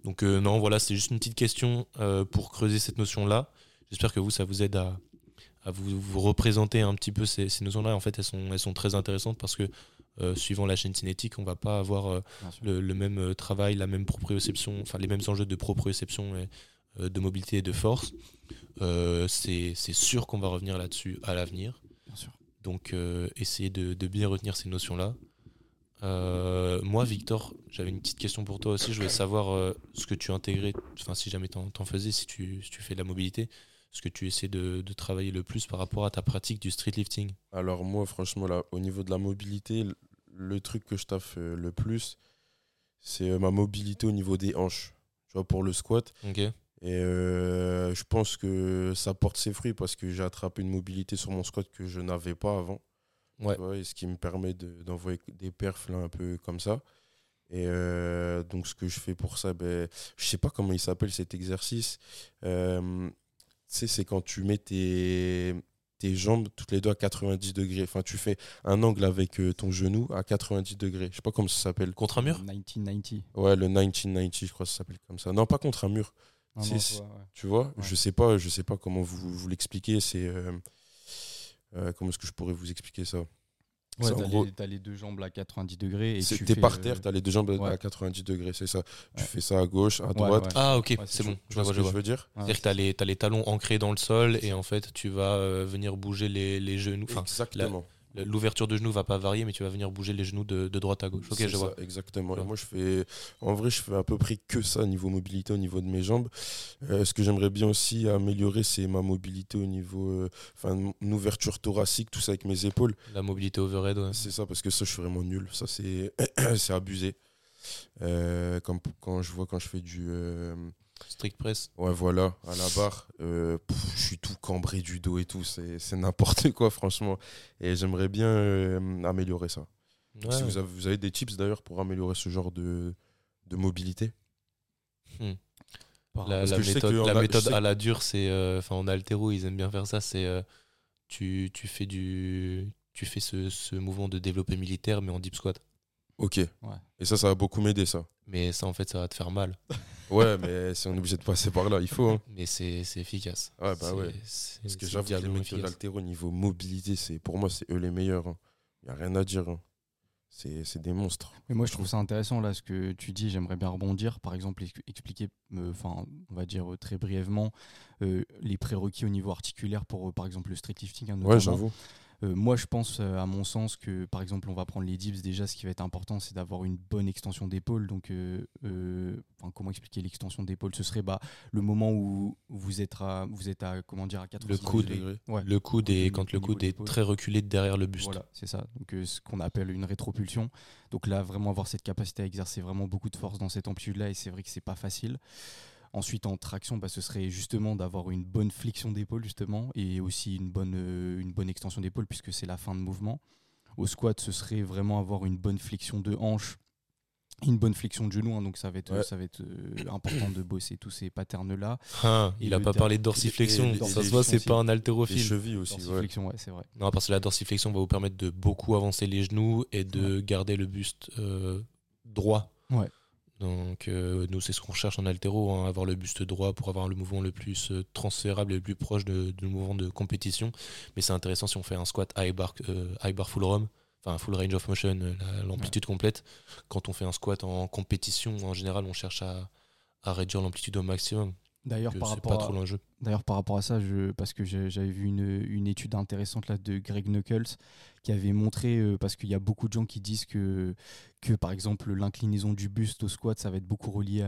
A: Donc, euh, non, voilà, c'est juste une petite question euh, pour creuser cette notion-là. J'espère que vous, ça vous aide à, à vous, vous représenter un petit peu ces, ces notions-là. En fait, elles sont, elles sont très intéressantes parce que, euh, suivant la chaîne cinétique, on va pas avoir euh, le, le même euh, travail, la même proprioception, enfin les mêmes enjeux de proprioception et euh, de mobilité et de force. C'est sûr qu'on va revenir là-dessus à l'avenir. Donc, essayez de, de bien retenir ces notions-là. Moi, Victor, j'avais une petite question pour toi aussi. Je voulais savoir ce que tu intégrais, enfin, si jamais t'en t'en faisais, si tu, si tu fais de la mobilité, ce que tu essaies de, de travailler le plus par rapport à ta pratique du street lifting.
B: Alors moi, franchement, là, au niveau de la mobilité, le, truc que je taffe euh, le plus, c'est euh, ma mobilité au niveau des hanches. Tu vois, pour le squat. Et euh, je pense que ça porte ses fruits parce que j'ai attrapé une mobilité sur mon squat que je n'avais pas avant.
A: Ouais.
B: Vois, et ce qui me permet de- d'envoyer des perfs là, un peu comme ça. Et euh, donc, ce que je fais pour ça, ben, je sais pas comment il s'appelle cet exercice. Euh, sais, c'est quand tu mets tes, tes jambes toutes les deux à 90 degrés. Enfin, tu fais un angle avec euh, ton genou à 90 degrés. Je sais pas comment ça s'appelle.
A: Contre un mur?
C: 1990.
B: Ouais, le 1990, je crois que ça s'appelle comme ça. Non, pas contre un mur.
C: Non, non, ouais.
B: Tu vois,
C: Ouais.
B: je sais pas, je sais pas comment vous, vous l'expliquer. C'est euh, euh, comment est-ce que je pourrais vous expliquer ça?
C: Ouais, t'as
B: gros-
C: les, t'as les deux jambes à 90 degrés. et tu
B: T'es par
C: euh,
B: terre, t'as les deux jambes
C: ouais.
B: à 90 degrés, c'est ça. Tu
C: Ouais.
B: fais ça à gauche, à droite.
C: ouais.
A: Ah, ok,
C: Ouais,
A: c'est bon.
B: Tu
A: Je
B: vois
A: vois,
B: ce
A: je
B: que
A: vois.
B: je veux dire?
C: Ouais,
A: C'est-à-dire que tu as les, t'as les talons ancrés dans le sol et en fait tu vas euh, venir bouger les, les genoux. Enfin,
B: Exactement.
A: L'ouverture de genoux va pas varier, mais tu vas venir bouger les genoux de, de droite à gauche. Ok,
B: C'est
A: je
B: ça,
A: vois.
B: exactement. Et moi, je fais, en vrai, je fais à peu près que ça au niveau mobilité, au niveau de mes jambes. Euh, ce que j'aimerais bien aussi améliorer, c'est ma mobilité au niveau, euh, enfin, une ouverture thoracique, tout ça avec mes épaules.
A: La mobilité overhead, ouais.
B: C'est ça, parce que ça, je suis vraiment nul. Ça, c'est c'est abusé. Euh, comme quand je vois quand je fais du. Euh,
A: strict press.
B: ouais, voilà, à la barre, euh, pff, je suis tout cambré du dos et tout. C'est n'importe quoi, franchement. Et j'aimerais bien euh, améliorer ça.
A: Ouais,
B: Si vous avez, vous avez des tips d'ailleurs pour améliorer ce genre de, de mobilité
C: par-
A: La, la méthode, la
B: a-
A: à la dure, c'est. euh, Enfin, en altéro, ils aiment bien faire ça. C'est. euh, tu, tu fais du. Tu fais ce, ce mouvement de développé militaire, mais en deep squat.
B: Ok. Et ça, ça va beaucoup m'aider, ça.
A: Mais ça, en fait, ça va te faire mal.
B: ouais, mais si on est obligé de passer par là, il faut. Hein.
A: Mais c'est efficace.
B: Ouais, bah ouais. Parce que j'avoue que les mecs de l'altéro, niveau mobilité, c'est pour moi, c'est eux les meilleurs. Il hein. n'y a rien à dire. Hein. C'est des monstres.
C: Mais moi, je trouve ça intéressant, là, ce que tu dis. J'aimerais bien rebondir. Par exemple, expliquer, euh, enfin, on va dire euh, très brièvement, euh, les prérequis au niveau articulaire pour, par exemple, le street lifting.
B: ouais, j'avoue.
C: Euh, moi, je pense, euh, à mon sens, que par exemple, on va prendre les dips. Déjà, ce qui va être important, c'est d'avoir une bonne extension d'épaule. Donc, euh, comment expliquer l'extension d'épaule? Ce serait bah, le moment où vous êtes à, vous êtes à comment dire, à 80
A: le coude, degrés. le coude est, quand le coude est très reculé derrière le buste.
C: Voilà, c'est ça. Donc, ce qu'on appelle une rétropulsion. Donc là, vraiment avoir cette capacité à exercer vraiment beaucoup de force dans cette amplitude-là. Et c'est vrai que c'est pas facile. Ensuite, en traction, bah, ce serait justement d'avoir une bonne flexion d'épaule, justement, et aussi une bonne, euh, une bonne extension d'épaule, puisque c'est la fin de mouvement. Au squat, ce serait vraiment avoir une bonne flexion de hanche, une bonne flexion de genou, hein, donc ça va être, ça va être euh, important de bosser tous ces patterns-là.
A: Ah, il n'a pas parlé de dorsiflexion, ça se voit, c'est pas un haltérophile. Les
B: chevilles aussi.
C: Dorsiflexion, ouais, c'est vrai.
A: Non, parce que la dorsiflexion va vous permettre de beaucoup avancer les genoux et de garder le buste euh, droit.
C: Ouais.
A: Donc euh, nous c'est ce qu'on cherche en altéro, hein, avoir le buste droit pour avoir le mouvement le plus euh, transférable et le plus proche de, du mouvement de compétition. Mais c'est intéressant si on fait un squat high bar, euh, high bar full ROM, enfin full range of motion, l'amplitude complète. Quand on fait un squat en compétition, en général on cherche à, à réduire l'amplitude au maximum.
C: D'ailleurs, par, rapport à, D'ailleurs, par rapport à ça, je, parce que j'avais vu une, une, étude intéressante là de Greg Knuckles qui avait montré, euh, parce qu'il y a beaucoup de gens qui disent que, que par exemple, l'inclinaison du buste au squat, ça va être beaucoup relié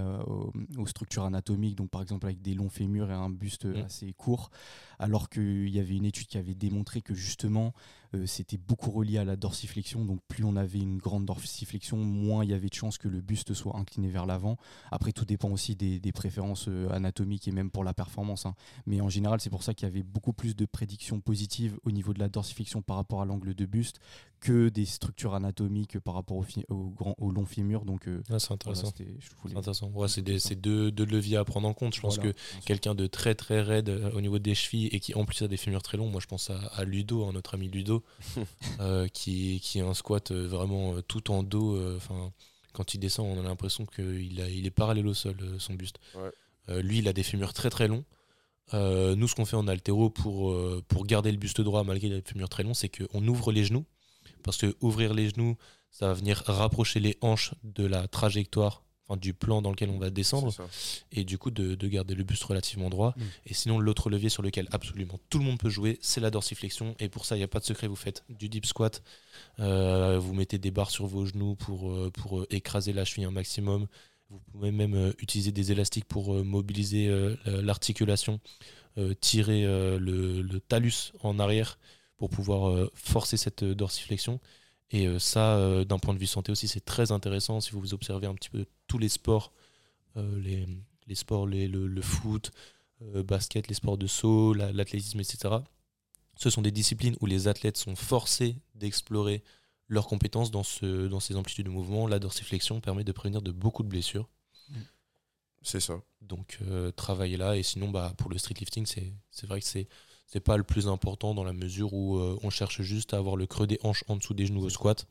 C: aux structures anatomiques, donc par exemple avec des longs fémurs et un buste mm. assez court, alors qu'il y avait une étude qui avait démontré que justement, euh, c'était beaucoup relié à la dorsiflexion, donc plus on avait une grande dorsiflexion, moins il y avait de chances que le buste soit incliné vers l'avant. Après, tout dépend aussi des, des préférences euh, anatomiques et même pour la performance. Hein. Mais en général, c'est pour ça qu'il y avait beaucoup plus de prédictions positives au niveau de la dorsiflexion par rapport à l'angle de buste que des structures anatomiques par rapport au, au, grand, au long fémur. Donc,
A: euh, c'est intéressant. c'est deux, deux, leviers à prendre en compte. Je pense que quelqu'un de très très raide euh, au niveau des chevilles et qui en plus a des fémurs très longs, moi je pense à, Ludo, hein, notre ami Ludo, euh, qui, qui a un squat vraiment tout en dos. Enfin, quand il descend, on a l'impression qu'il il est parallèle au sol, son buste. lui, il a des fémurs très très longs. Euh, nous, ce qu'on fait en altéro pour, euh, pour garder le buste droit malgré les fémurs très longs, c'est qu'on ouvre les genoux. Parce que ouvrir les genoux, ça va venir rapprocher les hanches de la trajectoire, enfin, du plan dans lequel on va descendre. Et du coup, de, garder le buste relativement droit. Mm. Et sinon, l'autre levier sur lequel absolument tout le monde peut jouer, c'est la dorsiflexion. Et pour ça, il n'y a pas de secret. Vous faites du deep squat. Euh, vous mettez des barres sur vos genoux pour, pour écraser la cheville un maximum. Vous pouvez même euh, utiliser des élastiques pour euh, mobiliser euh, l'articulation, tirer le, talus en arrière pour pouvoir forcer cette dorsiflexion. Et ça, d'un point de vue santé aussi, c'est très intéressant si vous observez un petit peu tous les sports, les, sports, le, foot, basket, les sports de saut, l'athlétisme, etc. Ce sont des disciplines où les athlètes sont forcés d'explorer leurs compétences dans, ce, dans ces amplitudes de mouvement. La dorsiflexion permet de prévenir de beaucoup de blessures.
B: C'est ça.
A: Donc, euh, travailler là. Et sinon, bah, pour le street lifting, c'est vrai que c'est c'est pas le plus important dans la mesure où euh, on cherche juste à avoir le creux des hanches en dessous des genoux au squat,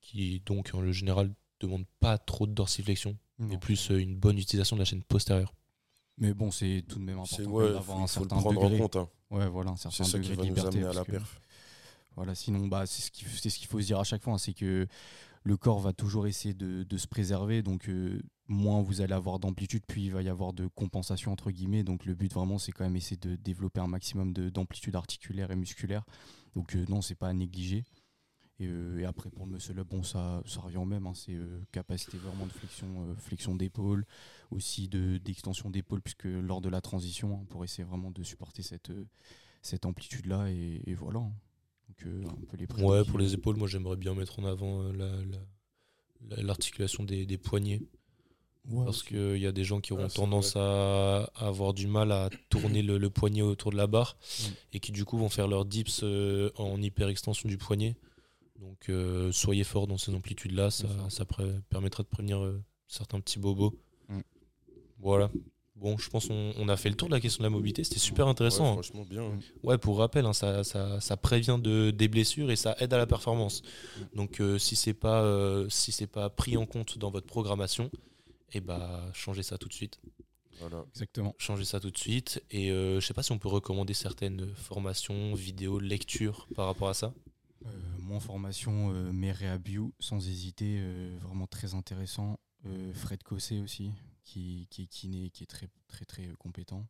A: qui donc en général demande pas trop de dorsiflexion, mais plus euh, une bonne utilisation de la chaîne postérieure.
C: Mais bon, c'est tout de même important
B: d'avoir un certain le prendre degré. En compte, hein.
C: Ouais, voilà, un certain degré de liberté. à la perf. Voilà, sinon, bah, c'est ce qu'il faut se dire à chaque fois, hein, c'est que le corps va toujours essayer de, se préserver, donc euh, moins vous allez avoir d'amplitude, puis il va y avoir de compensation entre guillemets. Donc le but vraiment, c'est quand même essayer de développer un maximum d'amplitude articulaire et musculaire. Donc euh, non, c'est pas à négliger. Et, euh, et, après pour le muscle up, bon ça, revient au même, hein, c'est capacité vraiment de flexion, d'épaule, aussi d'extension d'épaule, puisque lors de la transition, hein, pour essayer vraiment de supporter cette, cette amplitude là, et, et voilà.
A: Euh, ouais, pour les épaules, moi j'aimerais bien mettre en avant euh, l'articulation des, poignets. parce qu'il y a des gens qui auront tendance à, avoir du mal à tourner le, poignet autour de la barre mm. et qui du coup vont faire leur dips euh, en hyper extension du poignet. Donc soyez fort dans ces amplitudes-là, ça, ça permettra de prévenir certains petits bobos. Mm. Voilà. Bon, je pense qu'on on a fait le tour de la question de la mobilité. C'était super
B: Ouais,
A: intéressant. hein.
B: franchement, bien. hein.
A: Ouais, pour rappel, hein, ça, ça, ça prévient de, des blessures et ça aide à la performance. Donc, euh, si c'est pas, euh, si c'est pas pris en compte dans votre programmation, et bah, changez ça tout de suite.
B: Voilà.
C: Exactement.
A: Changez ça tout de suite. Et euh, je sais pas si on peut recommander certaines formations, vidéos, lectures par rapport à ça.
C: Euh, moi en formation, euh, mes sans hésiter, euh, vraiment très intéressant. Euh, Fred Cossé aussi, qui, qui est kiné, qui est très très très euh, compétent.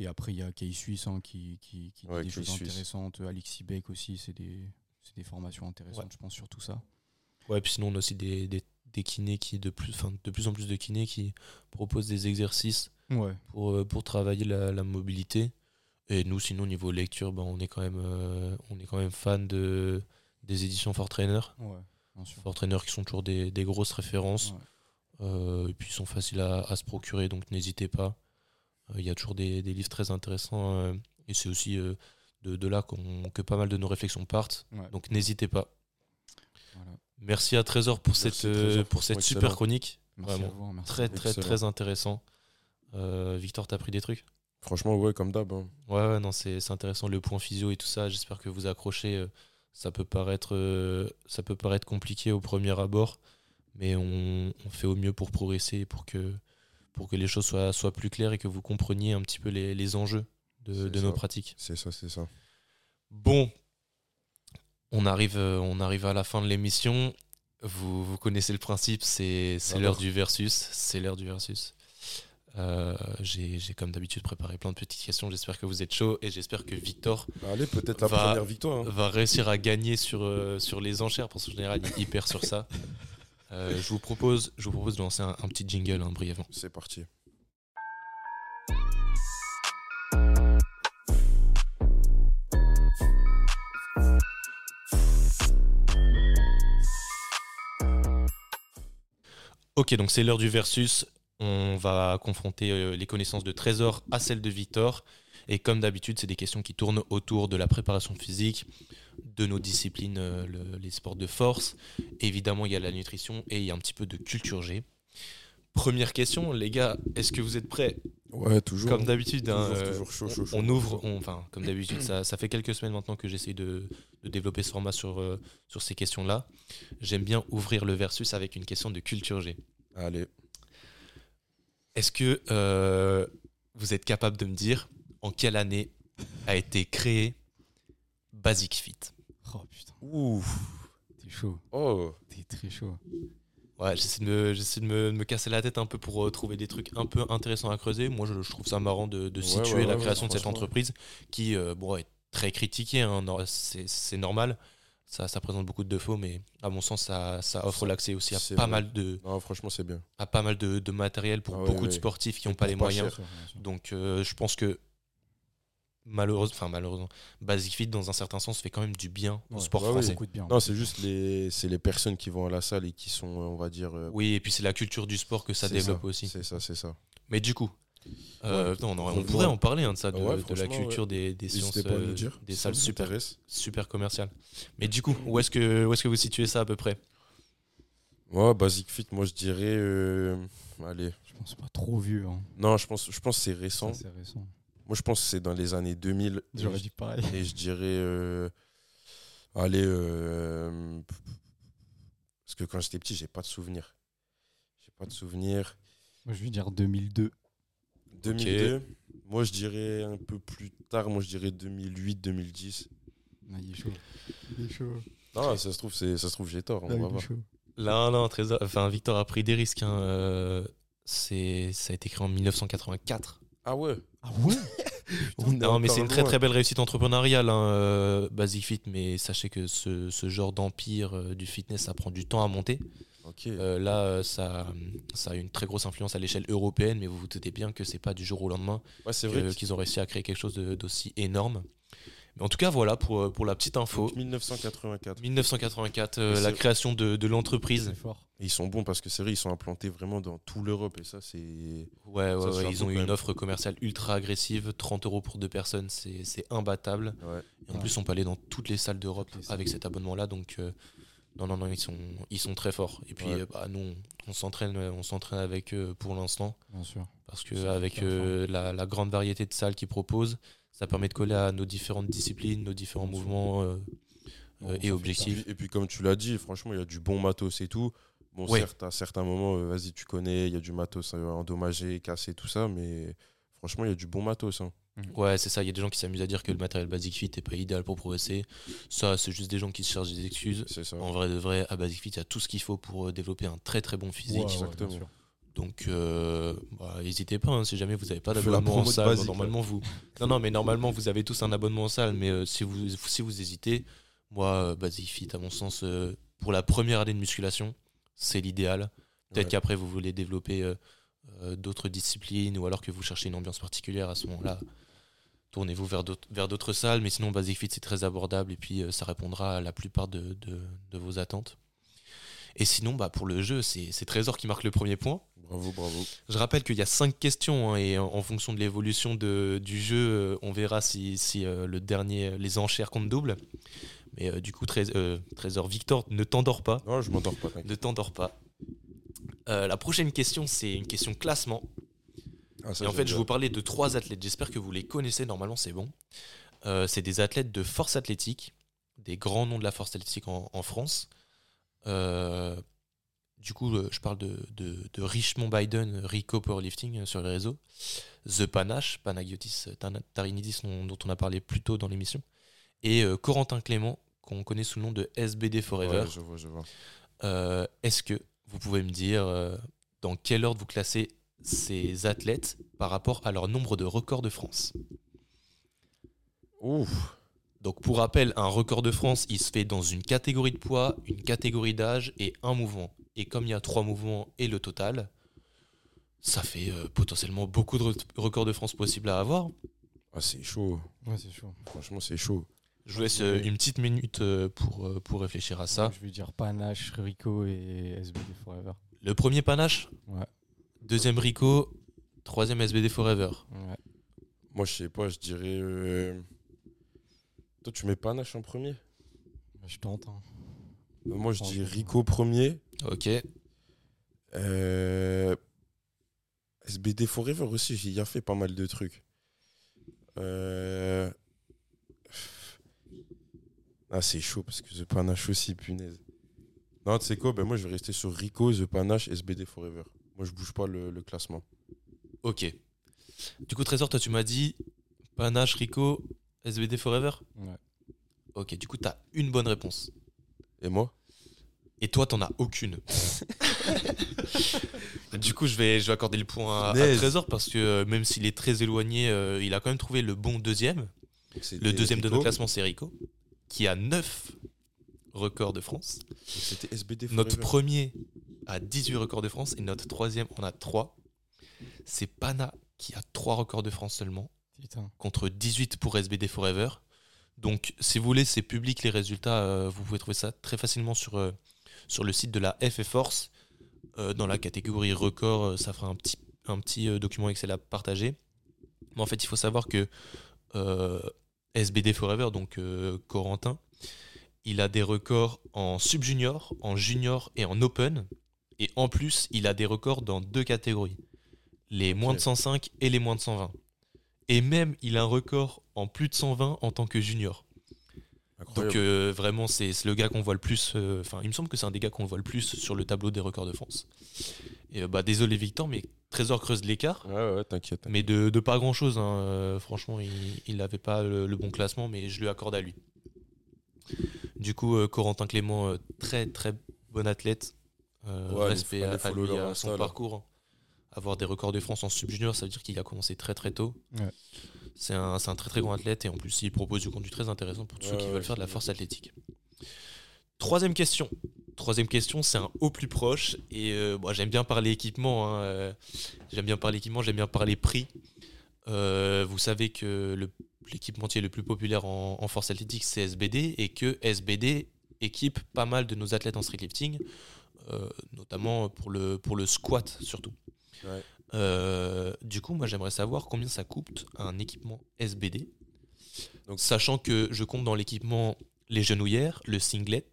C: Et après, il y a Kay Suisse hein, qui, qui, qui dit
B: Ouais,
C: des choses
B: Suisse.
C: intéressantes. Alexis Beck aussi, c'est des, des formations intéressantes,
A: Ouais.
C: je pense, sur tout ça.
A: Ouais, puis sinon, on a aussi des, des, des kinés qui, de plus, enfin, de plus en plus de kinés qui proposent des exercices
C: Ouais.
A: pour, euh, pour travailler la, la mobilité. Et nous, sinon, niveau lecture, ben, on, est quand même, euh, on est quand même fan de, des éditions Fort Trainer. Fort Trainer qui sont toujours des, des grosses références. Euh, et puis, ils sont faciles à, à se procurer, donc n'hésitez pas. Euh, Il y a toujours des, des livres très intéressants. euh, et c'est aussi euh, de, de là que pas mal de nos réflexions partent.
C: Ouais.
A: Donc, n'hésitez pas.
C: Voilà.
A: Merci à Trésor pour
B: Merci,
A: cette,
B: Trésor,
A: pour cette
B: franchement,
A: super chronique.
C: Merci
A: Vraiment.
C: à vous. merci.
A: Très, très,
B: Excellent.
A: très intéressant. Euh, Victor, t'as pris des trucs?
B: Franchement, ouais, comme d'hab. hein.
A: Ouais, ouais, non, c'est intéressant. Le point physio et tout ça, j'espère que vous accrochez. Ça peut paraître, euh, ça peut paraître compliqué au premier abord, mais on, on fait au mieux pour progresser pour que, pour que les choses soient, soient plus claires et que vous compreniez un petit peu les, les enjeux de, de nos pratiques.
B: C'est ça, c'est ça.
A: Bon, on arrive, on arrive à la fin de l'émission. Vous, vous connaissez le principe, c'est l'heure du versus. C'est l'heure du versus. Euh, J'ai comme d'habitude préparé plein de petites questions. J'espère que vous êtes chaud et j'espère que Victor
B: Allez, peut-être la
A: Va-
B: première victoire. hein.
A: va réussir à gagner sur, euh, sur les enchères parce qu'en général il hyper sur ça. Euh, je, vous propose, je vous propose de lancer un, un petit jingle hein, brièvement.
B: C'est parti.
A: Ok, donc c'est l'heure du versus. On va confronter euh, les connaissances de Trésor à celles de Victor. Et comme d'habitude, c'est des questions qui tournent autour de la préparation physique, de nos disciplines, euh, le- les sports de force. Évidemment, il y a la nutrition et il y a un petit peu de culture G. Première question, les gars, est-ce que vous êtes prêts?
B: Ouais, toujours.
A: Comme d'habitude, hein, euh, on- ouvre, on- enfin, comme d'habitude, ça, ça fait quelques semaines maintenant que j'essaie de, de développer ce format sur, euh, sur ces questions-là. J'aime bien ouvrir le versus avec une question de culture G.
B: Allez.
A: Est-ce que euh, vous êtes capable de me dire en quelle année a été créé Basic Fit
C: Oh putain,
B: Ouh.
C: t'es chaud.
B: Oh.
C: T'es très chaud.
A: Ouais, j'essaie de, me, j'essaie de me, de me casser la tête un peu pour euh, trouver des trucs un peu intéressants à creuser. Moi, je, je trouve ça marrant de, de
B: Ouais,
A: situer
B: ouais,
A: la
B: ouais,
A: création de cette entreprise qui euh, bon, est très critiquée. hein, c'est, normal. Ça, ça présente beaucoup de défauts, mais à mon sens, ça, ça offre l'accès aussi à pas
B: vrai.
A: mal de,
B: Non, franchement, c'est bien.
A: à pas mal de, de matériel pour
B: Ah
A: beaucoup de sportifs qui n'ont pas les moyens.
B: cher.
A: Donc euh, je pense que malheureusement, enfin malheureusement, Basic Fit dans un certain sens fait quand même du bien au
C: Ouais,
A: sport
B: ouais, ouais.
A: français.
C: Bien.
B: Non, c'est juste les, c'est les personnes qui vont à la salle et qui sont, euh, on va dire. euh,
A: Oui, et puis c'est la culture du sport que ça
B: c'est
A: développe aussi.
B: C'est ça, c'est ça.
A: Mais du coup, euh, non, on, aurait- on pourrait en parler hein, de ça, de,
B: Ouais,
A: de la culture des, des sciences,
B: N'hésitez pas à
A: euh,
B: nous dire.
A: des
B: si
A: salles super, super commerciales. Mais du coup, où est-ce que, où est-ce que vous situez ça à peu près?
B: Ouais, Basic Fit, moi je dirais. euh, Allez.
C: Je pense pas trop vieux. Hein.
B: Non, je pense, je pense que c'est récent.
C: Ça, C'est récent.
B: Moi, je pense que c'est dans les années 2000. Et
C: J'aurais
B: je-
C: dit pareil.
B: Et je dirais. euh, allez. euh, parce que quand j'étais petit, j'ai pas de souvenirs. J'ai pas de souvenirs.
C: Moi, je vais dire 2002.
B: 2002. Moi, je dirais un peu plus tard. Moi, je dirais 2008, 2010.
C: Ah, il est chaud. Il est chaud.
B: Non, ça se trouve, c'est, ça se trouve, j'ai tort. On
C: Ah, il
B: va
C: est
B: voir.
C: chaud.
A: Là, non, Trésor, enfin Victor a pris des risques. hein, euh, c'est, ça a été créé en 1984.
B: Ah ouais?
C: Ah ouais?
A: Non, mais c'est une très très belle réussite entrepreneuriale, hein, euh, Basic Fit. Mais sachez que ce, ce genre d'empire euh, du fitness, ça prend du temps à monter. Euh, là, ça, ça a une très grosse influence à l'échelle européenne, mais vous vous doutez bien que c'est pas du jour au lendemain
B: ouais,
A: qu'ils ont réussi à créer quelque chose d'aussi énorme. Mais en tout cas, voilà pour, euh, pour la petite info.
B: Donc, 1984.
A: 1984, euh, la création de, de l'entreprise.
B: Ils sont bons parce que c'est vrai, ils sont implantés vraiment dans toute l'Europe. Et ça, c'est.
A: Ouais, ouais,
B: Ça,
A: ils ont eu une offre commerciale ultra agressive, 30 euros pour deux personnes, c'est c'est imbattable.
B: Ouais.
A: Et en
C: Ouais.
A: plus, on peut aller dans toutes les salles d'Europe avec cet abonnement-là, donc euh, non, non, non, ils sont, ils sont très forts. Et puis,
B: Ouais.
A: bah, nous, on, s'entraîne, on s'entraîne avec eux pour l'instant,
C: Bien sûr.
A: Parce que avec euh, la grande variété de salles qu'ils proposent, ça permet de coller à nos différentes disciplines, nos différents mouvements euh,
C: Bon,
A: euh, et objectifs.
B: et puis, comme tu l'as dit, franchement, il y a du bon matos et tout. Bon,
A: Ouais.
B: certes, à certains moments, euh, vas-y, tu connais, il y a du matos endommagé, cassé, tout ça, mais franchement, il y a du bon matos. hein.
A: Ouais, c'est ça. Il y a des gens qui s'amusent à dire que le matériel Basic Fit n'est pas idéal pour progresser. Ça, c'est juste des gens qui se cherchent des excuses.
B: C'est ça.
A: En vrai de vrai, à Basic Fit, il y a tout ce qu'il faut pour développer un très très bon physique.
C: Ouais, ouais,
B: exactement.
A: Donc, euh, bah, n'hésitez pas, hein, si jamais vous n'avez pas d'abonnement en salle, normalement vous. Non, non, mais normalement vous avez tous un abonnement en salle, mais euh, si, vous, si vous hésitez, moi, euh, Basic Fit, à mon sens, euh, pour la première année de musculation, c'est l'idéal. Peut-être
B: Ouais.
A: qu'après vous voulez développer euh, euh, d'autres disciplines ou alors que vous cherchez une ambiance particulière à ce moment-là. Tournez-vous vers d'autres vers d'autres salles, mais sinon Basic Fit c'est très abordable et puis euh, ça répondra à la plupart de, de- de vos attentes. Et sinon, bah, pour le jeu, c'est Trésor qui marque le premier point.
B: Bravo, bravo.
A: Je rappelle qu'il y a cinq questions hein, et en, en fonction de l'évolution du jeu, euh, on verra si, si, euh, le dernier, les enchères comptent double. Mais euh, du coup, Trés- euh, Trésor Victor, ne t'endors pas.
B: Non, je m'endors pas.
A: Ne t'endors pas. La prochaine question, c'est une question classement.
B: Ah, ça,
A: Et en fait, je vous parler de trois athlètes. J'espère que vous les connaissez. Normalement, c'est bon. C'est des athlètes de force athlétique, des grands noms de la force athlétique en, en France. Euh, du coup, euh, je parle de, de, de Richmond Biden, Rico Powerlifting euh, sur les réseaux. The Panache, Panagiotis Tarinidis, dont, dont on a parlé plus tôt dans l'émission. Et euh, Corentin Clément, qu'on connaît sous le nom de SBD Forever.
B: Ouais, je vois, je vois.
A: Euh, Est-ce que vous pouvez me dire euh, dans quel ordre vous classez ces athlètes par rapport à leur nombre de records de France?
B: Ouf.
A: Donc pour rappel, un record de France, il se fait dans une catégorie de poids, une catégorie d'âge et un mouvement. Et comme il y a trois mouvements et le total, ça fait euh, potentiellement beaucoup de re- records de France possibles à avoir.
B: Ah, c'est chaud.
C: Ouais, c'est chaud.
B: Franchement, c'est chaud.
A: Je vous laisse euh, une petite minute euh, pour, euh, pour réfléchir à ça.
C: Je vais dire Panache, Rico et SBD Forever.
A: Le premier panache,
C: Ouais.
A: deuxième Rico, troisième SBD Forever.
C: Ouais.
B: Moi, je sais pas, je dirais. Toi, tu mets Panache en premier
C: Bah, je tente. hein.
B: Euh, Moi, je dis Rico premier.
A: Ok.
B: Euh, SBD Forever aussi, j'y ai fait pas mal de trucs. Euh, Ah, c'est chaud parce que The Panache aussi, punaise. Non, tu sais quoi, ben moi je vais rester sur Rico, The Panache, SBD Forever. Moi je bouge pas le, le classement.
A: Ok. Du coup, Trésor, toi, tu m'as dit Panache, Rico, SBD Forever
C: Ouais.
A: Ok, du coup, tu as une bonne réponse.
B: Et moi?
A: Et toi, t'en as aucune. du coup, je vais, je vais accorder le point à. Trésor parce que euh, même s'il est très éloigné, euh, il a quand même trouvé le bon deuxième. Le deuxième de notre classement, c'est Rico, qui a 9 records de France.
B: C'était SBD Forever.
A: Notre premier a 18 records de France et notre troisième en a 3. C'est Pana qui a 3 records de France seulement.
C: Putain.
A: contre 18 pour SBD Forever. Donc, si vous voulez, c'est public les résultats. euh, vous pouvez trouver ça très facilement sur, euh, sur le site de la FF Force. Euh, dans la catégorie record, euh, ça fera un petit, un petit euh, document Excel à partager. Mais en fait, il faut savoir que euh, SBD Forever, donc euh, Corentin, il a des records en sub-junior, en junior et en open. Et en plus, il a des records dans deux catégories les moins de 105 et les moins de 120. Et même, il a un record en plus de 120 en tant que junior.
B: Incroyable.
A: Donc euh, vraiment, c'est le gars qu'on voit le plus. euh, Enfin, il me semble que c'est un des gars qu'on voit le plus sur le tableau des records de France. Et euh, bah désolé Victor, mais Trésor creuse l'écart.
B: Ouais, ouais, t'inquiète.
A: Mais de, de pas grand chose. franchement, il n'avait pas le, le bon classement, mais je lui accorde à lui. Du coup, Corentin Clément, très très bon athlète.
B: Ouais,
A: respect à, à lui, son
B: là.
A: parcours. Avoir des records de France en sub-junior, ça veut dire qu'il a commencé très très tôt.
C: Ouais.
A: C'est un, c'est un très très grand athlète et en plus il propose du contenu très intéressant pour tous ceux qui
B: ouais,
A: veulent faire de la force athlétique. Troisième question. Troisième question, c'est un au plus proche et euh, moi, j'aime bien parler équipement. hein, euh, j'aime bien parler équipement, j'aime bien parler prix. Euh, vous savez que le- l'équipementier le plus populaire en, en force athlétique c'est SBD et que SBD équipe pas mal de nos athlètes en streetlifting, euh, notamment pour le, pour le squat surtout.
B: Ouais.
A: Euh, du coup, moi j'aimerais savoir combien ça coûte un équipement SBD.
B: Donc-
A: Sachant que je compte dans l'équipement les genouillères, le singlet,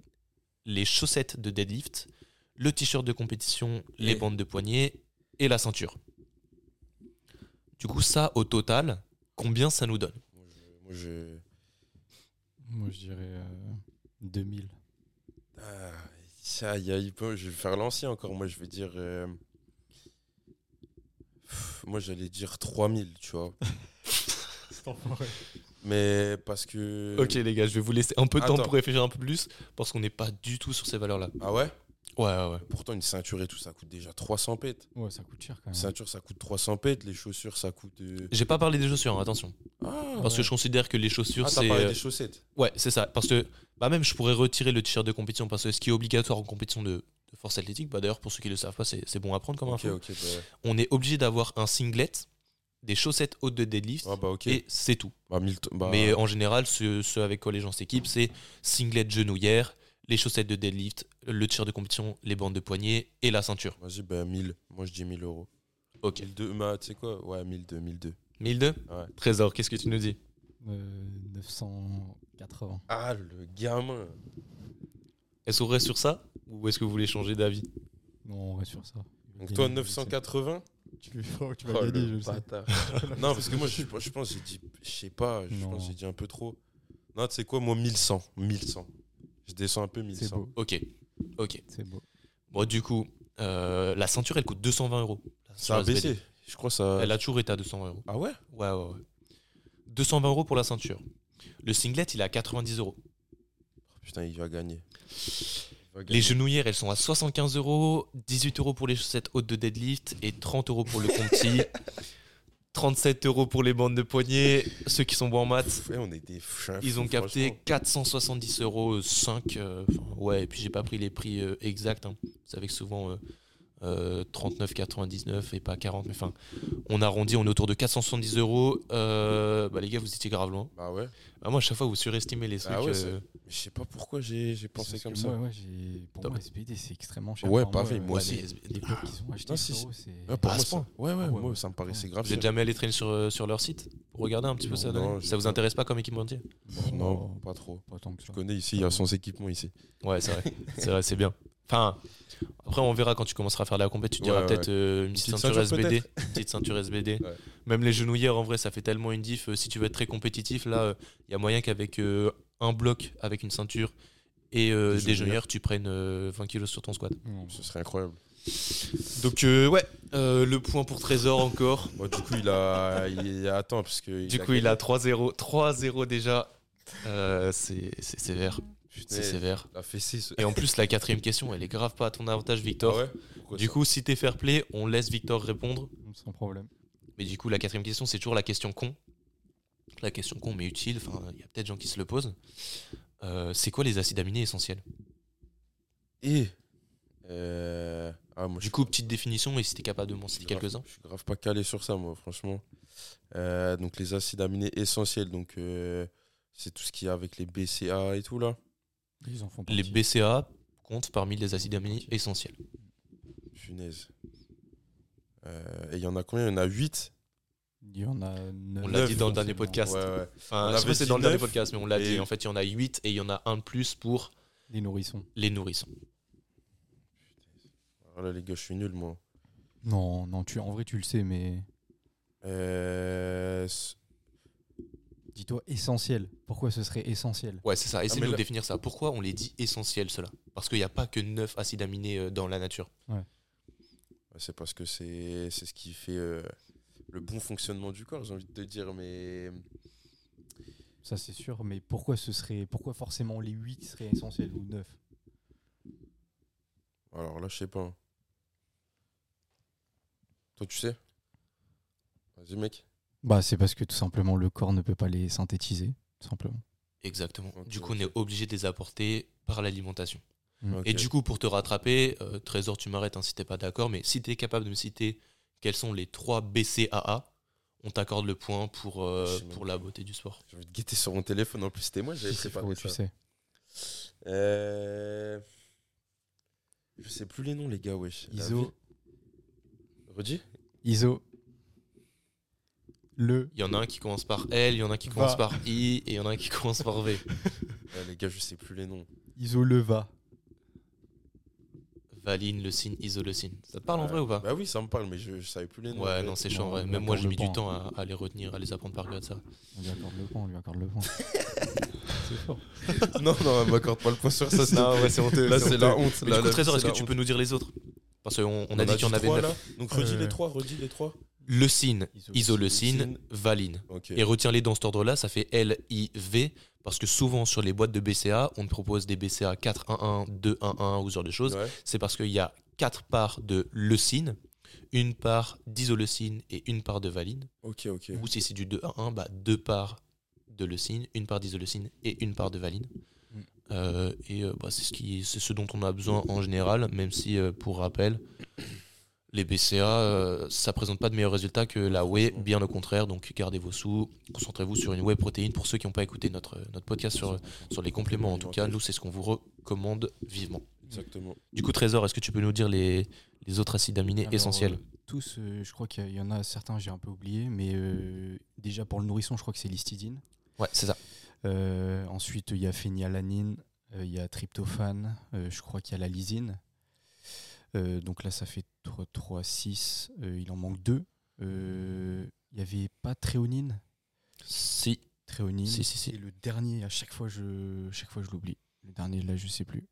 A: les chaussettes de deadlift, le t-shirt de compétition, les
B: Et-
A: bandes de poignet et la ceinture. Du coup, ça, au total, combien ça nous donne?
B: Moi, je- moi, je.
C: Moi, je dirais euh, 2000.
B: Ah, ça, y a, je vais faire l'ancien encore. Moi, je vais dire. euh, Moi, j'allais dire 3000, tu vois. Mais parce que.
A: Ok, les gars, je vais vous laisser un peu de temps
B: Attends.
A: pour réfléchir un peu plus, parce qu'on n'est pas du tout sur ces valeurs-là.
B: Ah ouais?
A: Ouais, ouais, ouais.
B: Pourtant, une ceinture et tout, ça coûte déjà 300 pètes.
C: Ouais, ça coûte cher quand
B: Une
C: même.
B: ceinture, ça coûte 300 pètes. Les chaussures, ça coûte. euh,
A: J'ai pas parlé des chaussures, hein, attention.
B: Ah,
A: Parce que je considère que les chaussures,
B: ah, t'as
A: c'est.
B: parlé
A: euh,
B: des chaussettes.
A: Ouais, c'est ça. Parce que bah même, je pourrais retirer le t-shirt de compétition, parce que ce qui est obligatoire en compétition de force athlétique, bah d'ailleurs, pour ceux qui le savent pas, c'est c'est bon à prendre comme
B: Ok,
A: info.
B: Bah,
A: On est obligé d'avoir un singlet, des chaussettes hautes de deadlift,
B: ah, bah,
A: et c'est tout.
B: Bah, 1000 t- bah,
A: Mais en général, ce, ce avec quoi les gens s'équipent, c'est singlet genouillère, les chaussettes de deadlift, le t-shirt de compétition, les bandes de poignet et la ceinture.
B: Vas-y, bah, 1000. Moi, je dis 1000 euros.
A: Ok.
B: 1002, bah, tu sais quoi? Ouais, 1002, 1002.
A: 1002
B: Ouais.
A: Trésor, qu'est-ce que tu nous dis?
C: Euh, 980.
B: Ah, le gamin
A: Est-ce qu'on reste sur ça Ou est-ce que vous voulez changer d'avis?
C: Non, on reste sur ça.
B: Donc, toi, 980
C: Tu, tu vas
B: Oh,
C: gagner,
B: le
C: je le sais.
B: bâtard. non, parce que moi, je, je pense que j'ai dit, je sais pas, je
C: Non.
B: pense que j'ai dit un peu trop. Non, tu sais quoi, moi, 1100. 1100. Je descends un peu,
C: C'est
B: 1100.
C: beau.
A: Ok. Ok.
C: C'est beau.
A: Bon, du coup, euh, la ceinture, elle coûte 220 euros.
B: Ça a baissé. Je crois que ça.
A: Elle a toujours été à 220 euros.
B: Ah ouais?
A: Ouais, ouais, ouais. 220 euros pour la ceinture. Le singlet, il est à 90 euros.
B: Putain, il va gagner. Il va
A: Les genouillères, elles sont à 75 euros, 18 euros pour les chaussettes hautes de deadlift et 30 euros pour le compti. 37 euros pour les bandes de poignet. Ceux qui sont bons en maths,
B: Ouais, on fou,
A: ils ont capté
B: franchement.
A: 470 euros, 5. euh, ouais, et puis j'ai pas pris les prix euh, exacts. hein. Vous savez que souvent euh, euh, 39,99 et pas 40. Mais enfin, on arrondit, on est autour de 470 euros. Euh, bah, les gars, vous étiez grave loin.
B: Bah ouais.
A: Ah, moi, à chaque fois, vous surestimez les trucs.
B: Ah ouais,
A: euh,
B: je sais pas pourquoi j'ai pensé comme ça.
C: Moi, ouais, j'ai- pour
A: Top.
C: moi, SBD, c'est extrêmement cher.
B: Ouais,
C: Enfin,
B: pareil, moi
A: ouais,
B: aussi.
A: mais-
C: Les blocs qu'ils ont achetés, frérot, c'est.
B: Ouais, pour
A: à
B: moi, ça- ouais, ouais,
C: Ah ouais,
B: moi,
C: ouais.
B: ça me paraissait grave.
A: Vous êtes jamais allé traîner sur, euh, sur leur site? Pour regarder un petit peu
C: Non,
A: ça
B: non,
A: Ça vous
B: pas.
A: intéresse pas comme équipementier?
B: Non, pas trop.
C: Pas tant que ça.
B: Je connais ici, il y a son équipement ici.
A: Ouais, c'est vrai. c'est vrai, c'est bien. Enfin, après, on verra quand tu commenceras à faire de la compète. Tu diras
B: Ouais,
A: peut-être euh, une petite,
B: petite
A: ceinture,
B: ceinture,
A: SBD. Une petite ceinture SBD.
B: Ouais.
A: Même les genouillères, en vrai, ça fait tellement une diff. Euh, si tu veux être très compétitif, là, il y a moyen qu'avec euh, un bloc, avec une ceinture et euh,
B: Des
A: des
B: genouillères.
A: tu prennes euh, 20 kilos sur ton squat.
B: Ce serait incroyable.
A: Donc, euh, ouais, euh, le point pour Trésor encore.
B: Bon, du coup, il a. Il attend, parce que.
A: Du coup, il a 3-0. 3-0 déjà. Euh, c'est sévère. C'est sévère.
B: Il a fait 6.
A: Et en plus, la quatrième question, elle est grave pas à ton avantage, Victor.
B: Ah ouais Pourquoi
A: Du coup, si t'es fair play, on laisse Victor répondre.
C: Sans problème.
A: Mais du coup, la quatrième question, c'est toujours la question con. La question con, mais utile. Enfin, il y a peut-être des gens qui se le posent. Euh, c'est quoi les acides aminés essentiels?
B: Et. euh, Ah, moi, je
A: Du coup, petite définition, et si t'es capable de m'en citer quelques-uns.
B: Je suis grave pas calé sur ça, moi, franchement. Euh, donc, les acides aminés essentiels, donc. euh, C'est tout ce qui est avec les BCA et tout, là.
C: Ils en font
A: Les. BCA comptent parmi les acides aminés essentiels.
B: Punaise. Euh, et il y en a combien? Il y en a 8
C: Il y en a
A: On l'a dit dans le dernier podcast.
B: Ouais, ouais.
A: Enfin, je sais pas si c'est dans le dernier podcast, mais on l'a
B: et-
A: dit. En fait, il y en a 8 et il y en a un de plus pour
C: Les nourrissons.
A: les nourrissons.
B: Voilà, les gars, je suis nul, moi.
C: Non, non, tu, en vrai, tu le sais, mais
B: Euh,
C: dis-toi essentiel. Pourquoi ce serait essentiel
A: Ouais, c'est ça. Essayez
B: Ah,
A: de nous
B: là-
A: définir ça. Pourquoi on les dit essentiels, ceux-là Parce qu'il n'y a pas que 9 acides aminés euh, dans la nature.
B: c'est parce que c'est c'est ce qui fait euh, le bon fonctionnement du corps, j'ai envie de te dire. Mais
C: Ça, c'est sûr, mais pourquoi ce serait. Pourquoi forcément les 8 seraient essentiels ou 9
B: alors là, je sais pas. Toi, tu sais? Vas-y, mec.
C: Bah, c'est parce que tout simplement le corps ne peut pas les synthétiser, tout simplement.
A: Exactement. Du coup, on est obligé de les apporter par l'alimentation.
C: Mm.
A: Et du coup, pour te rattraper, euh, Trésor, tu m'arrêtes hein, si t'es pas d'accord, mais si tu es capable de me citer quels sont les 3 BCAA, on t'accorde le point pour, euh, pour la beauté du sport.
B: J'ai envie de guetter sur mon téléphone. En plus, c'était moi, j'avais préparé
C: tu sais.
B: Euh... Je sais plus les noms, les gars, wesh.
C: ISO,
B: Redis
C: ISO, le,
A: Il y en a un qui commence par L, il y en a un qui commence
C: Va.
A: par I, et il y en a un qui commence par V.
B: Ouais, Les gars, je sais plus les noms.
C: ISO le va.
A: valine, leucine, isoleucine. Ça te parle en vrai ou pas
B: Bah oui, ça me parle, mais je, je savais plus les noms.
A: Ouais, non, c'est vrai.
C: on
A: Même moi, j'ai mis
C: le
A: du temps à, à les retenir, à les apprendre par cœur de ça.
C: On lui accorde le point, on lui accorde le point. c'est fort.
B: non, non, elle m'accorde pas le point sur ça.
A: ouais, c'est honteux.
B: Là,
A: c'est
B: la honte.
A: Mais
B: Là,
A: du coup, Trésor, est-ce que tu peux nous dire les autres? Parce qu'on on a dit qu'il y en avait
B: trois,
A: neuf.
B: là. Donc redis les trois, redis les trois.
A: Leucine,
C: Isoleucine.
A: valine. Et retiens-les dans cet ordre-là, ça fait L-I-V, parce que souvent sur les boîtes de BCA, on te propose des BCA 4-1-1, 2-1-1 ou ce genre de choses.
B: Ouais.
A: C'est parce qu'il y a 4 parts de leucine, une part d'isoleucine et une part de valine. Ou si c'est du 2-1-1, bah, deux parts de leucine, une part d'isoleucine et une part de valine.
C: Mm.
A: Euh, et euh, bah, c'est ce, qui- c'est ce dont on a besoin en général, même si, euh, pour rappel, les BCA, euh, ça présente pas de meilleurs résultats que la whey, bien au contraire. Donc gardez vos sous, concentrez-vous sur une whey protéine. Pour ceux qui n'ont pas écouté notre, notre podcast sur, sur les compléments, en tout cas, nous, c'est ce qu'on vous recommande vivement.
B: Exactement.
A: Du coup, Trésor, est-ce que tu peux nous dire les, les autres acides aminés
C: Alors,
A: essentiels?
C: euh, Tous, euh, je crois qu'il y, en a certains, j'ai un peu oublié, mais euh, déjà pour le nourrisson, je crois que c'est l'histidine.
A: Ouais, c'est ça.
C: Euh, ensuite, il y a phénylalanine, euh, il y a tryptophane, euh, je crois qu'il y a la lysine. Euh, donc là, ça fait 3, 3 6. euh, il en manque 2. Il n'y avait pas tréonine?
A: Si.
C: Tréonine.
A: Si, si, si.
C: Et le dernier, à chaque fois, je, chaque fois, je l'oublie. Le dernier, là, je sais plus.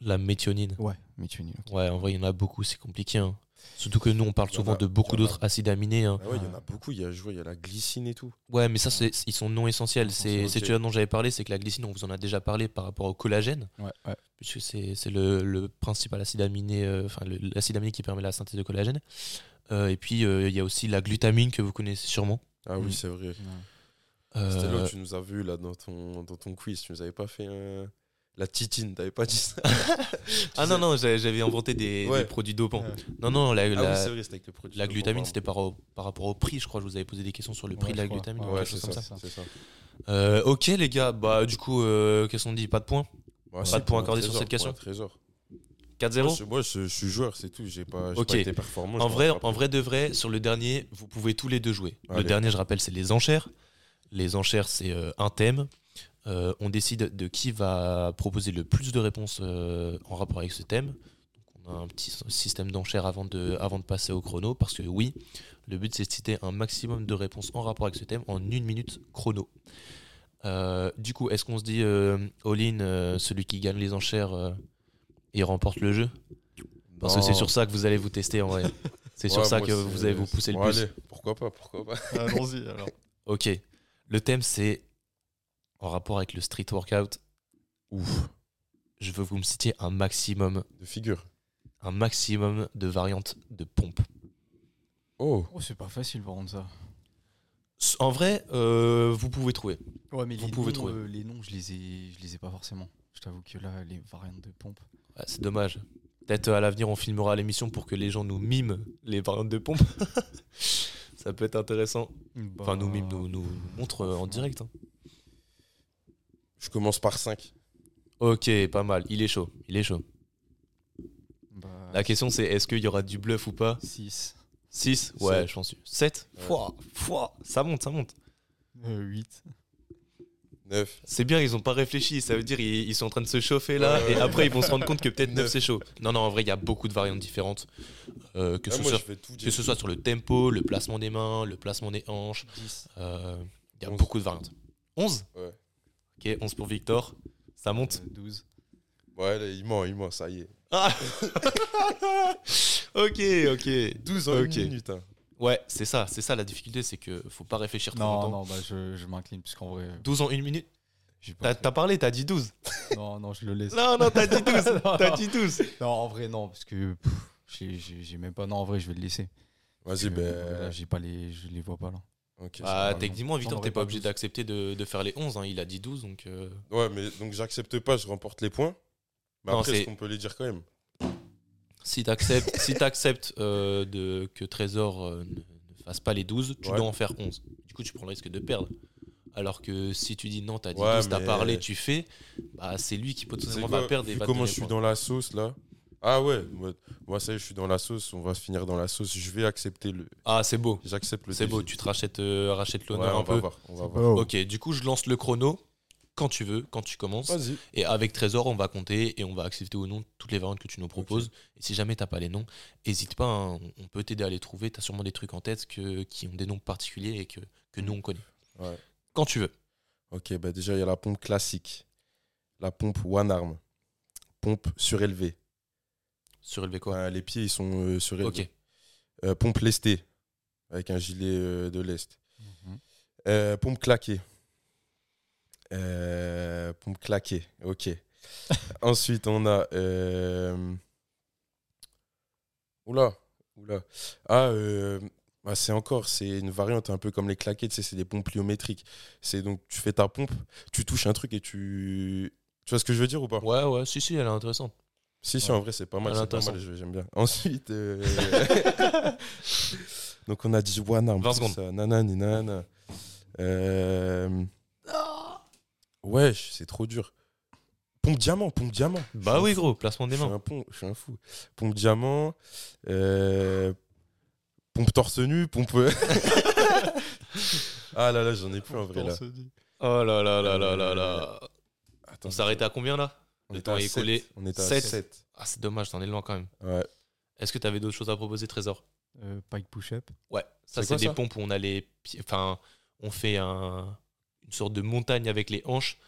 A: La méthionine.
C: Ouais, méthionine.
A: Ouais, en vrai, il y en a beaucoup, c'est compliqué. hein. Surtout que nous, on parle souvent
B: a-
A: de beaucoup d'autres acides aminés. hein.
B: Ah ouais, il y en a beaucoup. Il y a, je vois, il y a la glycine et tout.
A: Ouais, mais ça, c'est- ils sont non essentiels. C'est
B: Ok.
A: c'est celui-là dont j'avais parlé, c'est que la glycine, on vous en a déjà parlé par rapport au collagène,
C: Ouais, ouais.
A: puisque c'est c'est le, le principal acide aminé, euh, enfin l'acide aminé qui permet la synthèse de collagène. Euh, et puis, euh, il y a aussi la glutamine que vous connaissez sûrement.
B: Ah oui,
C: Mm.
B: c'est vrai.
C: Ouais.
B: C'était là où tu nous as vu là dans ton, dans ton quiz. Tu nous avais pas fait un- la titine. T'avais pas dit ça.
A: Ah non, non, j'avais inventé des,
B: Ouais.
A: des produits dopants.
C: Ouais.
A: Non, non, la,
B: Ah
A: la-
B: oui, c'est vrai, c'était avec le produit.
A: la
B: dont on
A: glutamine, c'était par, rapport au prix, je crois. Je vous avais posé des questions sur le prix
C: Ouais,
A: de la
C: crois.
A: glutamine.
C: Ouais,
A: ou
B: Ouais,
A: quelque
B: c'est
A: chose comme
B: ça.
A: ça.
B: C'est ça.
A: Euh, ok, les gars, bah du coup, euh, qu'est-ce qu'on dit? Pas de points? Pas de points accordés sur
B: trésor,
A: cette question
B: pour un trésor.
A: 4-0
B: Moi, je, suis joueur, c'est tout. J'ai pas, j'ai
A: Ok.
B: pas été performant.
A: En vrai,
B: rattrape.
A: en vrai de vrai, sur le dernier, vous pouvez tous les deux jouer. Le dernier, je rappelle, c'est les enchères. Les enchères, c'est euh, un thème. Euh, on décide de qui va proposer le plus de réponses euh, en rapport avec ce thème. Donc, on a un petit système d'enchères avant de, avant de passer au chrono, parce que oui, le but c'est de citer un maximum de réponses en rapport avec ce thème en une minute chrono. Euh, du coup, est-ce qu'on se dit euh, all-in, euh, celui qui gagne les enchères, euh, il remporte le jeu? Parce que c'est sur ça que vous allez vous tester en vrai. C'est sur
B: Ouais,
A: ça que vous allez vous pousser le
B: Bon,
A: plus.
B: allez, pourquoi pas, pourquoi pas.
C: Allons-y alors.
A: Ok. Le thème, c'est en rapport avec le street workout.
B: Ouf,
A: Je veux que vous me citiez un maximum,
B: de figure.
A: un maximum de variantes de pompe.
B: Oh,
C: Oh, c'est pas facile par contre ça.
A: En vrai, euh, vous pouvez trouver.
C: Ouais, mais
A: Vous
C: les,
A: pouvez
C: noms,
A: trouver.
C: euh, les noms, je les ai, je les ai pas forcément. Je t'avoue que là, les variantes de pompe.
A: Ouais, c'est dommage. Peut-être euh, à l'avenir, on filmera l'émission pour que les gens nous miment les variantes de pompe. Ça peut être intéressant. Enfin, nous miment, nous, nous montrent en direct. hein.
B: Je commence par 5.
A: Ok, pas mal. Il est chaud. Il est chaud.
C: Bah,
A: La question, c'est est-ce qu'il y aura du bluff ou pas
C: 6,
A: 6 Ouais, je pense. 7
B: Ouais.
A: Fouah, fouah, Ça monte, ça monte.
C: 8.
B: 9.
A: C'est bien, ils ont pas réfléchi. Ça veut dire ils, ils sont en train de se chauffer là,
B: Ouais,
A: et
B: ouais.
A: après ils vont se rendre compte que peut-être 9
B: Neuf.
A: c'est chaud. Non, non, en vrai, il y a beaucoup de variantes différentes. Euh, que, ce
B: Ah, moi,
A: soit, que ce soit sur le tempo, le placement des mains, le placement des hanches.
C: 10.
A: euh, Il y a
B: Onze.
A: beaucoup de variantes. 11
B: Ouais.
A: Ok, 11 pour Victor. Ça monte
C: 12.
B: Ouais, allez, il ment, il ment, ça y est.
A: Ah Ok, ok.
B: 12 en
A: Ok.
B: une minute. hein.
A: Ouais, c'est ça, c'est ça la difficulté, c'est que faut pas réfléchir trop
C: Non,
A: longtemps.
C: non, bah je, je m'incline, puisqu'en vrai.
A: 12 en une minute T'as parlé, t'as dit 12
C: Non, non, je le laisse.
A: Non, non, t'as dit 12
C: Non,
A: T'as
C: non.
A: dit 12
C: Non, en vrai, non, parce que j'ai- même pas. Non, en vrai, je vais le laisser.
B: Vas-y,
C: là,
B: ben.
C: j'ai pas les, je les vois pas là.
B: Ok,
A: Ah, techniquement, Victor, t'es pas
C: pas
A: obligé
C: 12.
A: d'accepter de, de faire les 11. hein. Il a dit 12, donc. euh,
B: Ouais, mais donc j'accepte pas, je remporte les points. Mais
A: Non,
B: après, est-ce qu'on peut les dire quand même?
A: Si t'acceptes si t'acceptes, euh, de, que Trésor euh, ne, ne fasse pas les 12, tu
B: Ouais.
A: dois en faire 11. Du coup, tu prends le risque de perdre. Alors que si tu dis non, t'as dit
B: Ouais,
A: 12, t'as
B: mais-
A: parlé, tu fais, bah, c'est lui qui potentiellement va perdre et
B: vu
A: va te
B: comment je suis dans la sauce là? Ah ouais, moi, moi, ça y est, je suis dans la sauce, on va se finir dans la sauce. Je vais accepter le.
A: Ah, c'est beau.
B: J'accepte le
A: C'est beau, tu te rachètes, euh, rachètes
B: Ouais,
A: l'honneur
B: on
A: un
B: va
A: peu.
B: voir, on va voir.
A: Ok, du coup, je lance le chrono. quand tu veux, quand tu commences.
B: Vas-y.
A: Et avec Trésor, on va compter et on va accepter ou non toutes les variantes que tu nous proposes. Et si jamais t'as pas les noms, hésite pas, hein, on peut t'aider à les trouver. Tu as sûrement des trucs en tête que, qui ont des noms particuliers et que, que nous on connaît.
B: Ouais.
A: Quand tu veux.
B: Ok, bah déjà, il y a la pompe classique. La pompe one arm. Pompe surélevée.
A: Surélever quoi
B: Ouais, les pieds, ils sont euh, surélevés.
A: Ok.
B: Euh, pompe lestée. Avec un gilet euh, de lest.
C: Mhm.
B: Euh, pompe claquée. Euh, pompe claquée, ok. Ensuite, on a. euh, Oula, oula. Ah, euh, bah, c'est encore, c'est une variante un peu comme les claquettes, tu sais, c'est des pompes pliométriques. C'est donc, tu fais ta pompe, tu touches un truc et tu. Tu vois ce que je veux dire ou pas?
A: Ouais, ouais, si, si, elle est intéressante.
B: Si, si,
C: Ouais.
B: en vrai, c'est pas mal. C'est pas mal, j'aime bien. Ensuite. euh, donc, on a dit one arm.
A: 20
B: tout
A: secondes.
B: ça, Nanani, nanana. Euh, Wesh, c'est trop dur. Pompe diamant, pompe diamant.
A: Bah oui, gros, placement
B: Je
A: des
B: suis
A: mains.
B: je suis un fou. Pompe diamant. euh, Pompe torse nu, pompe. ah là là, j'en ai plus en vrai là.
A: Oh là là là là là là.
B: Attends,
A: On s'est arrêté à combien là?
B: On
A: le temps est.
B: On était à
A: Sept.
B: 7.
A: Ah, c'est dommage, t'en es loin quand même.
B: Ouais.
A: Est-ce que t'avais d'autres choses à proposer, Trésor?
C: Euh, Pike push-up.
A: Ouais, ça
B: C'est
A: des pompes où on a les pieds. Enfin, on fait un, une sorte de montagne avec les hanches.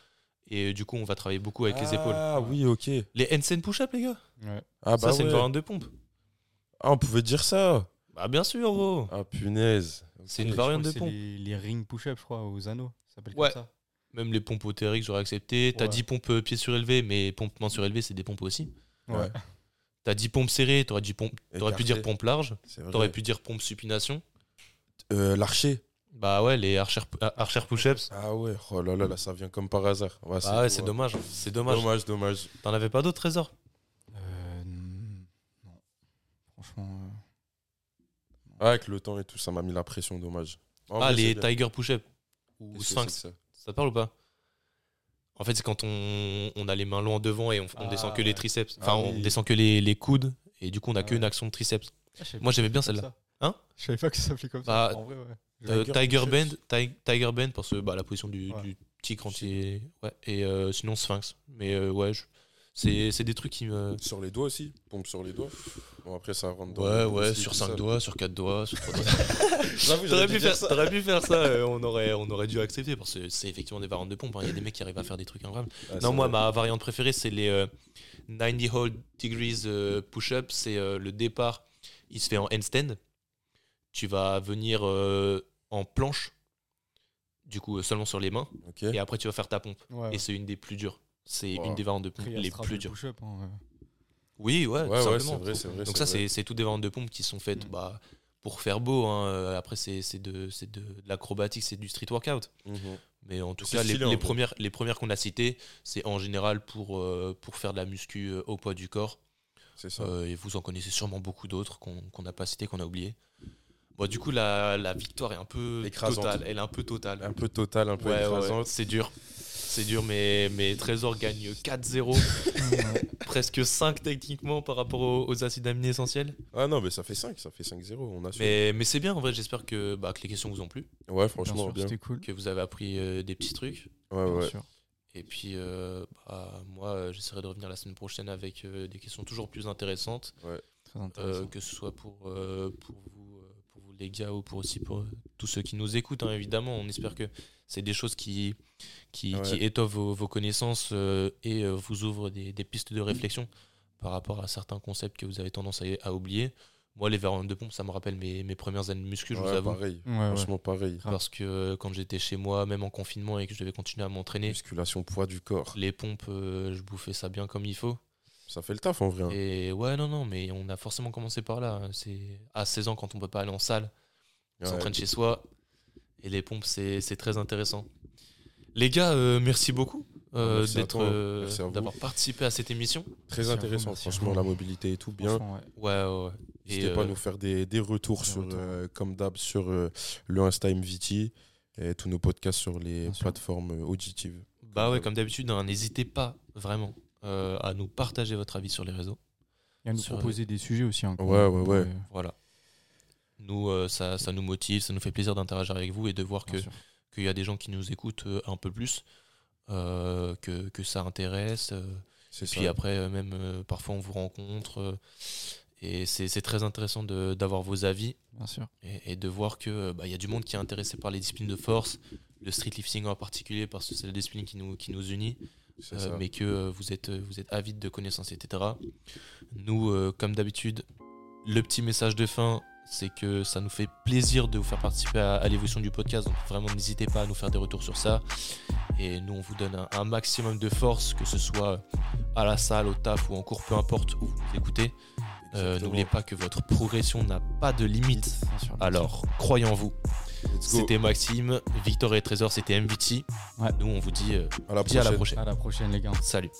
A: Et du coup, on va travailler beaucoup avec les épaules.
B: Ah oui, ok.
A: Les handstand push-up, les gars?
C: Ouais.
B: Ah bah
A: Ça, c'est une variante de pompe.
B: Ah, on pouvait dire ça.
A: Bah, bien sûr, gros.
B: Ah punaise.
A: C'est une variante de pompe.
C: les, les ring push-up, je crois, aux anneaux. Ça s'appelle
A: Ouais.
C: comme ça.
A: Même les pompes au TRX, j'aurais accepté. T'as
C: Ouais.
A: 10 pompes euh, pieds surélevés, mais pompes mains surélevées, c'est des pompes aussi.
B: Ouais.
A: T'as 10 pompes serrées, t'aurais dit pompe- t'aurais pu dire pompe large. T'aurais pu dire pompe supination.
B: Euh, L'archer.
A: Bah ouais, les archer, euh, archer push-ups.
B: Ah ouais. Oh là là, là, ça vient comme par hasard. Ouais,
A: Ah ouais,
B: tout,
A: c'est
B: ouais.
A: dommage. C'est dommage.
B: Dommage, dommage.
A: T'en avais pas d'autres trésors
C: Euh, non. Franchement. euh,
B: Ah, avec le temps et tout, ça m'a mis la pression, dommage. En
A: Ah,
B: vrai,
A: les. Tiger push-up. Ou
B: Qu'est-ce que
A: Sphinx.
B: Ça
A: te parle ou pas? En fait, c'est quand on, on a les mains loin devant et on, on
C: Ah,
A: descend que les triceps.
B: Ah
A: Enfin, on descend que les, les coudes. Et du coup, on a
C: Ah
A: qu'une action de triceps.
C: Ah,
A: Moi, j'aimais bien celle-là. Hein?
C: Je savais pas que ça s'appelait comme
A: Bah,
C: ça. En vrai, ouais.
A: Euh,
B: Tiger
A: Bend, Tiger Bend, parce que bah, la position du,
C: Ouais.
A: il est. Ouais. Et euh, sinon, Sphinx. Mais euh, ouais, je- c'est c'est des trucs qui me.
B: Sur les doigts aussi Pompe sur les doigts Bon, après, ça rentre dans
A: Ouais, ouais, sur
B: tout
A: 5
B: ça.
A: doigts, sur 4 doigts, sur 3 doigts.
B: J'avoue,
A: T'aurais
B: j'aurais
A: pu, pu faire ça, euh, on, aurait, on aurait dû accepter parce que c'est effectivement des variantes de pompe. hein. Il y a des mecs qui arrivent à faire des trucs incroyables.
B: Ah,
A: non, moi,
B: vrai.
A: ma variante préférée, c'est les euh, 90 whole degrees euh, push-up. C'est euh, le départ, il se fait en handstand. Tu vas venir euh, en planche, du coup, euh, seulement sur les mains. Et après, tu vas faire ta pompe.
C: Ouais.
A: Et c'est une des plus dures. C'est
B: Wow.
A: une des variantes de pompe les plus dures.
C: hein, ouais.
A: Oui, ouais,
B: Ouais,
A: tout
B: ouais, c'est
A: simplement.
B: vrai.
A: Donc ça, c'est c'est toutes des variantes de pompe qui sont faites
C: Mm.
A: bah, pour faire beau. hein. Euh, Après, c'est c'est de, c'est de, de l'acrobatique, c'est du street workout.
B: Mhm.
A: Mais en tout cas, les,
B: stylé,
A: les premières, les premières qu'on a citées, c'est en général pour, euh, pour faire de la muscu euh, au poids du corps.
B: C'est ça.
A: Euh, et vous en connaissez sûrement beaucoup d'autres qu'on qu'on n'a pas cité, qu'on a oublié. Bon, du coup, la, la victoire est un peu
B: Écrasante.
A: totale. Elle est un peu totale.
B: Un peu total, un peu
A: Ouais, ouais,
B: écrasante.
A: c'est dur. C'est dur, mais, mais Trésor gagne 4-0,
C: Ouais.
A: presque 5 techniquement par rapport aux, aux acides aminés essentiels.
B: Ah non, mais ça fait 5, ça fait 5-0, on a.
A: Mais, mais c'est bien, en vrai, j'espère que, bah, que les questions vous ont plu,
B: Ouais,
C: Bien
B: franchement,
C: sûr,
B: bien.
C: C'était cool.
A: que vous avez appris euh, des petits trucs.
B: Ouais,
C: Bien
B: ouais.
C: sûr.
A: Et puis, euh, bah, moi, euh, j'essaierai de revenir la semaine prochaine avec euh, des questions toujours plus intéressantes,
C: Très
A: euh,
C: intéressant.
A: que ce soit pour, euh, pour, vous, pour vous les gars ou pour aussi pour euh, tous ceux qui nous écoutent, hein, évidemment. On espère que c'est des choses qui, qui,
B: Ouais.
A: qui étoffent vos, vos connaissances euh, et euh, vous ouvrent des, des pistes de réflexion par rapport à certains concepts que vous avez tendance à, à oublier. Moi, les variantes de pompe, ça me rappelle mes, mes premières années de muscu, je vous avoue.
B: pareil.
C: Ouais, ouais.
B: Franchement, pareil.
A: Parce que euh, quand j'étais chez moi, même en confinement et que je devais continuer à m'entraîner,
B: Musculation, poids du corps.
A: les pompes, euh, je bouffais ça bien comme il faut.
B: Ça fait le taf en vrai. hein.
A: Et ouais, non, non, mais on a forcément commencé par là. C'est à 16 ans quand on peut pas aller en salle, on
B: Ouais.
A: s'entraîne chez soi. Et les pompes, c'est très intéressant. Les gars, euh, merci beaucoup euh, d'être,
B: toi.
A: euh, d'avoir participé à cette émission.
B: Très
C: Merci à vous,
B: intéressant, franchement, la mobilité et tout, bien.
C: Ouais.
B: N'hésitez pas à nous faire des, des retours
C: des
B: sur,
C: retours.
B: euh, comme d'hab sur euh, le Insta MVT et tous nos podcasts sur les
C: Bien sûr.
B: plateformes euh, auditives.
A: Bah ouais, comme d'habitude, hein, n'hésitez pas vraiment euh, à nous partager votre avis sur les réseaux.
C: Et à nous
A: Sur-
C: proposer des sujets aussi. hein,
B: Ouais, ouais, ouais.
A: Voilà. Nous, euh, ça, ça nous motive, ça nous fait plaisir d'interagir avec vous et de voir qu'il y a des gens qui nous écoutent euh, un peu plus. euh, que, que ça intéresse. et
B: ça.
A: puis après, même euh, parfois on vous rencontre. euh, et c'est très intéressant d'avoir vos avis
C: Bien sûr.
A: et, et de voir qu'il y a du monde qui est intéressé par les disciplines de force, le street lifting en particulier, parce que c'est la discipline qui nous, qui nous unit. Euh, mais que vous êtes, vous êtes avide de connaissances, etc. Nous, comme d'habitude, le petit message de fin, c'est que ça nous fait plaisir de vous faire participer à, à l'évolution du podcast. Donc vraiment, n'hésitez pas à nous faire des retours sur ça. Et nous, on vous donne un, un maximum de force, que ce soit à la salle, au taf ou en cours, peu importe où vous écoutez. Euh. N'oubliez pas que votre progression n'a pas de limite.
C: Bien sûr, bien sûr.
A: Alors, croyez en vous. C'était Maxime, Victor et Trésor, c'était MVT.
C: Ouais.
A: Nous, on vous dit euh,
B: À la
A: dis à la
B: prochaine.
A: prochaine.
C: À la prochaine, les gars.
A: Salut.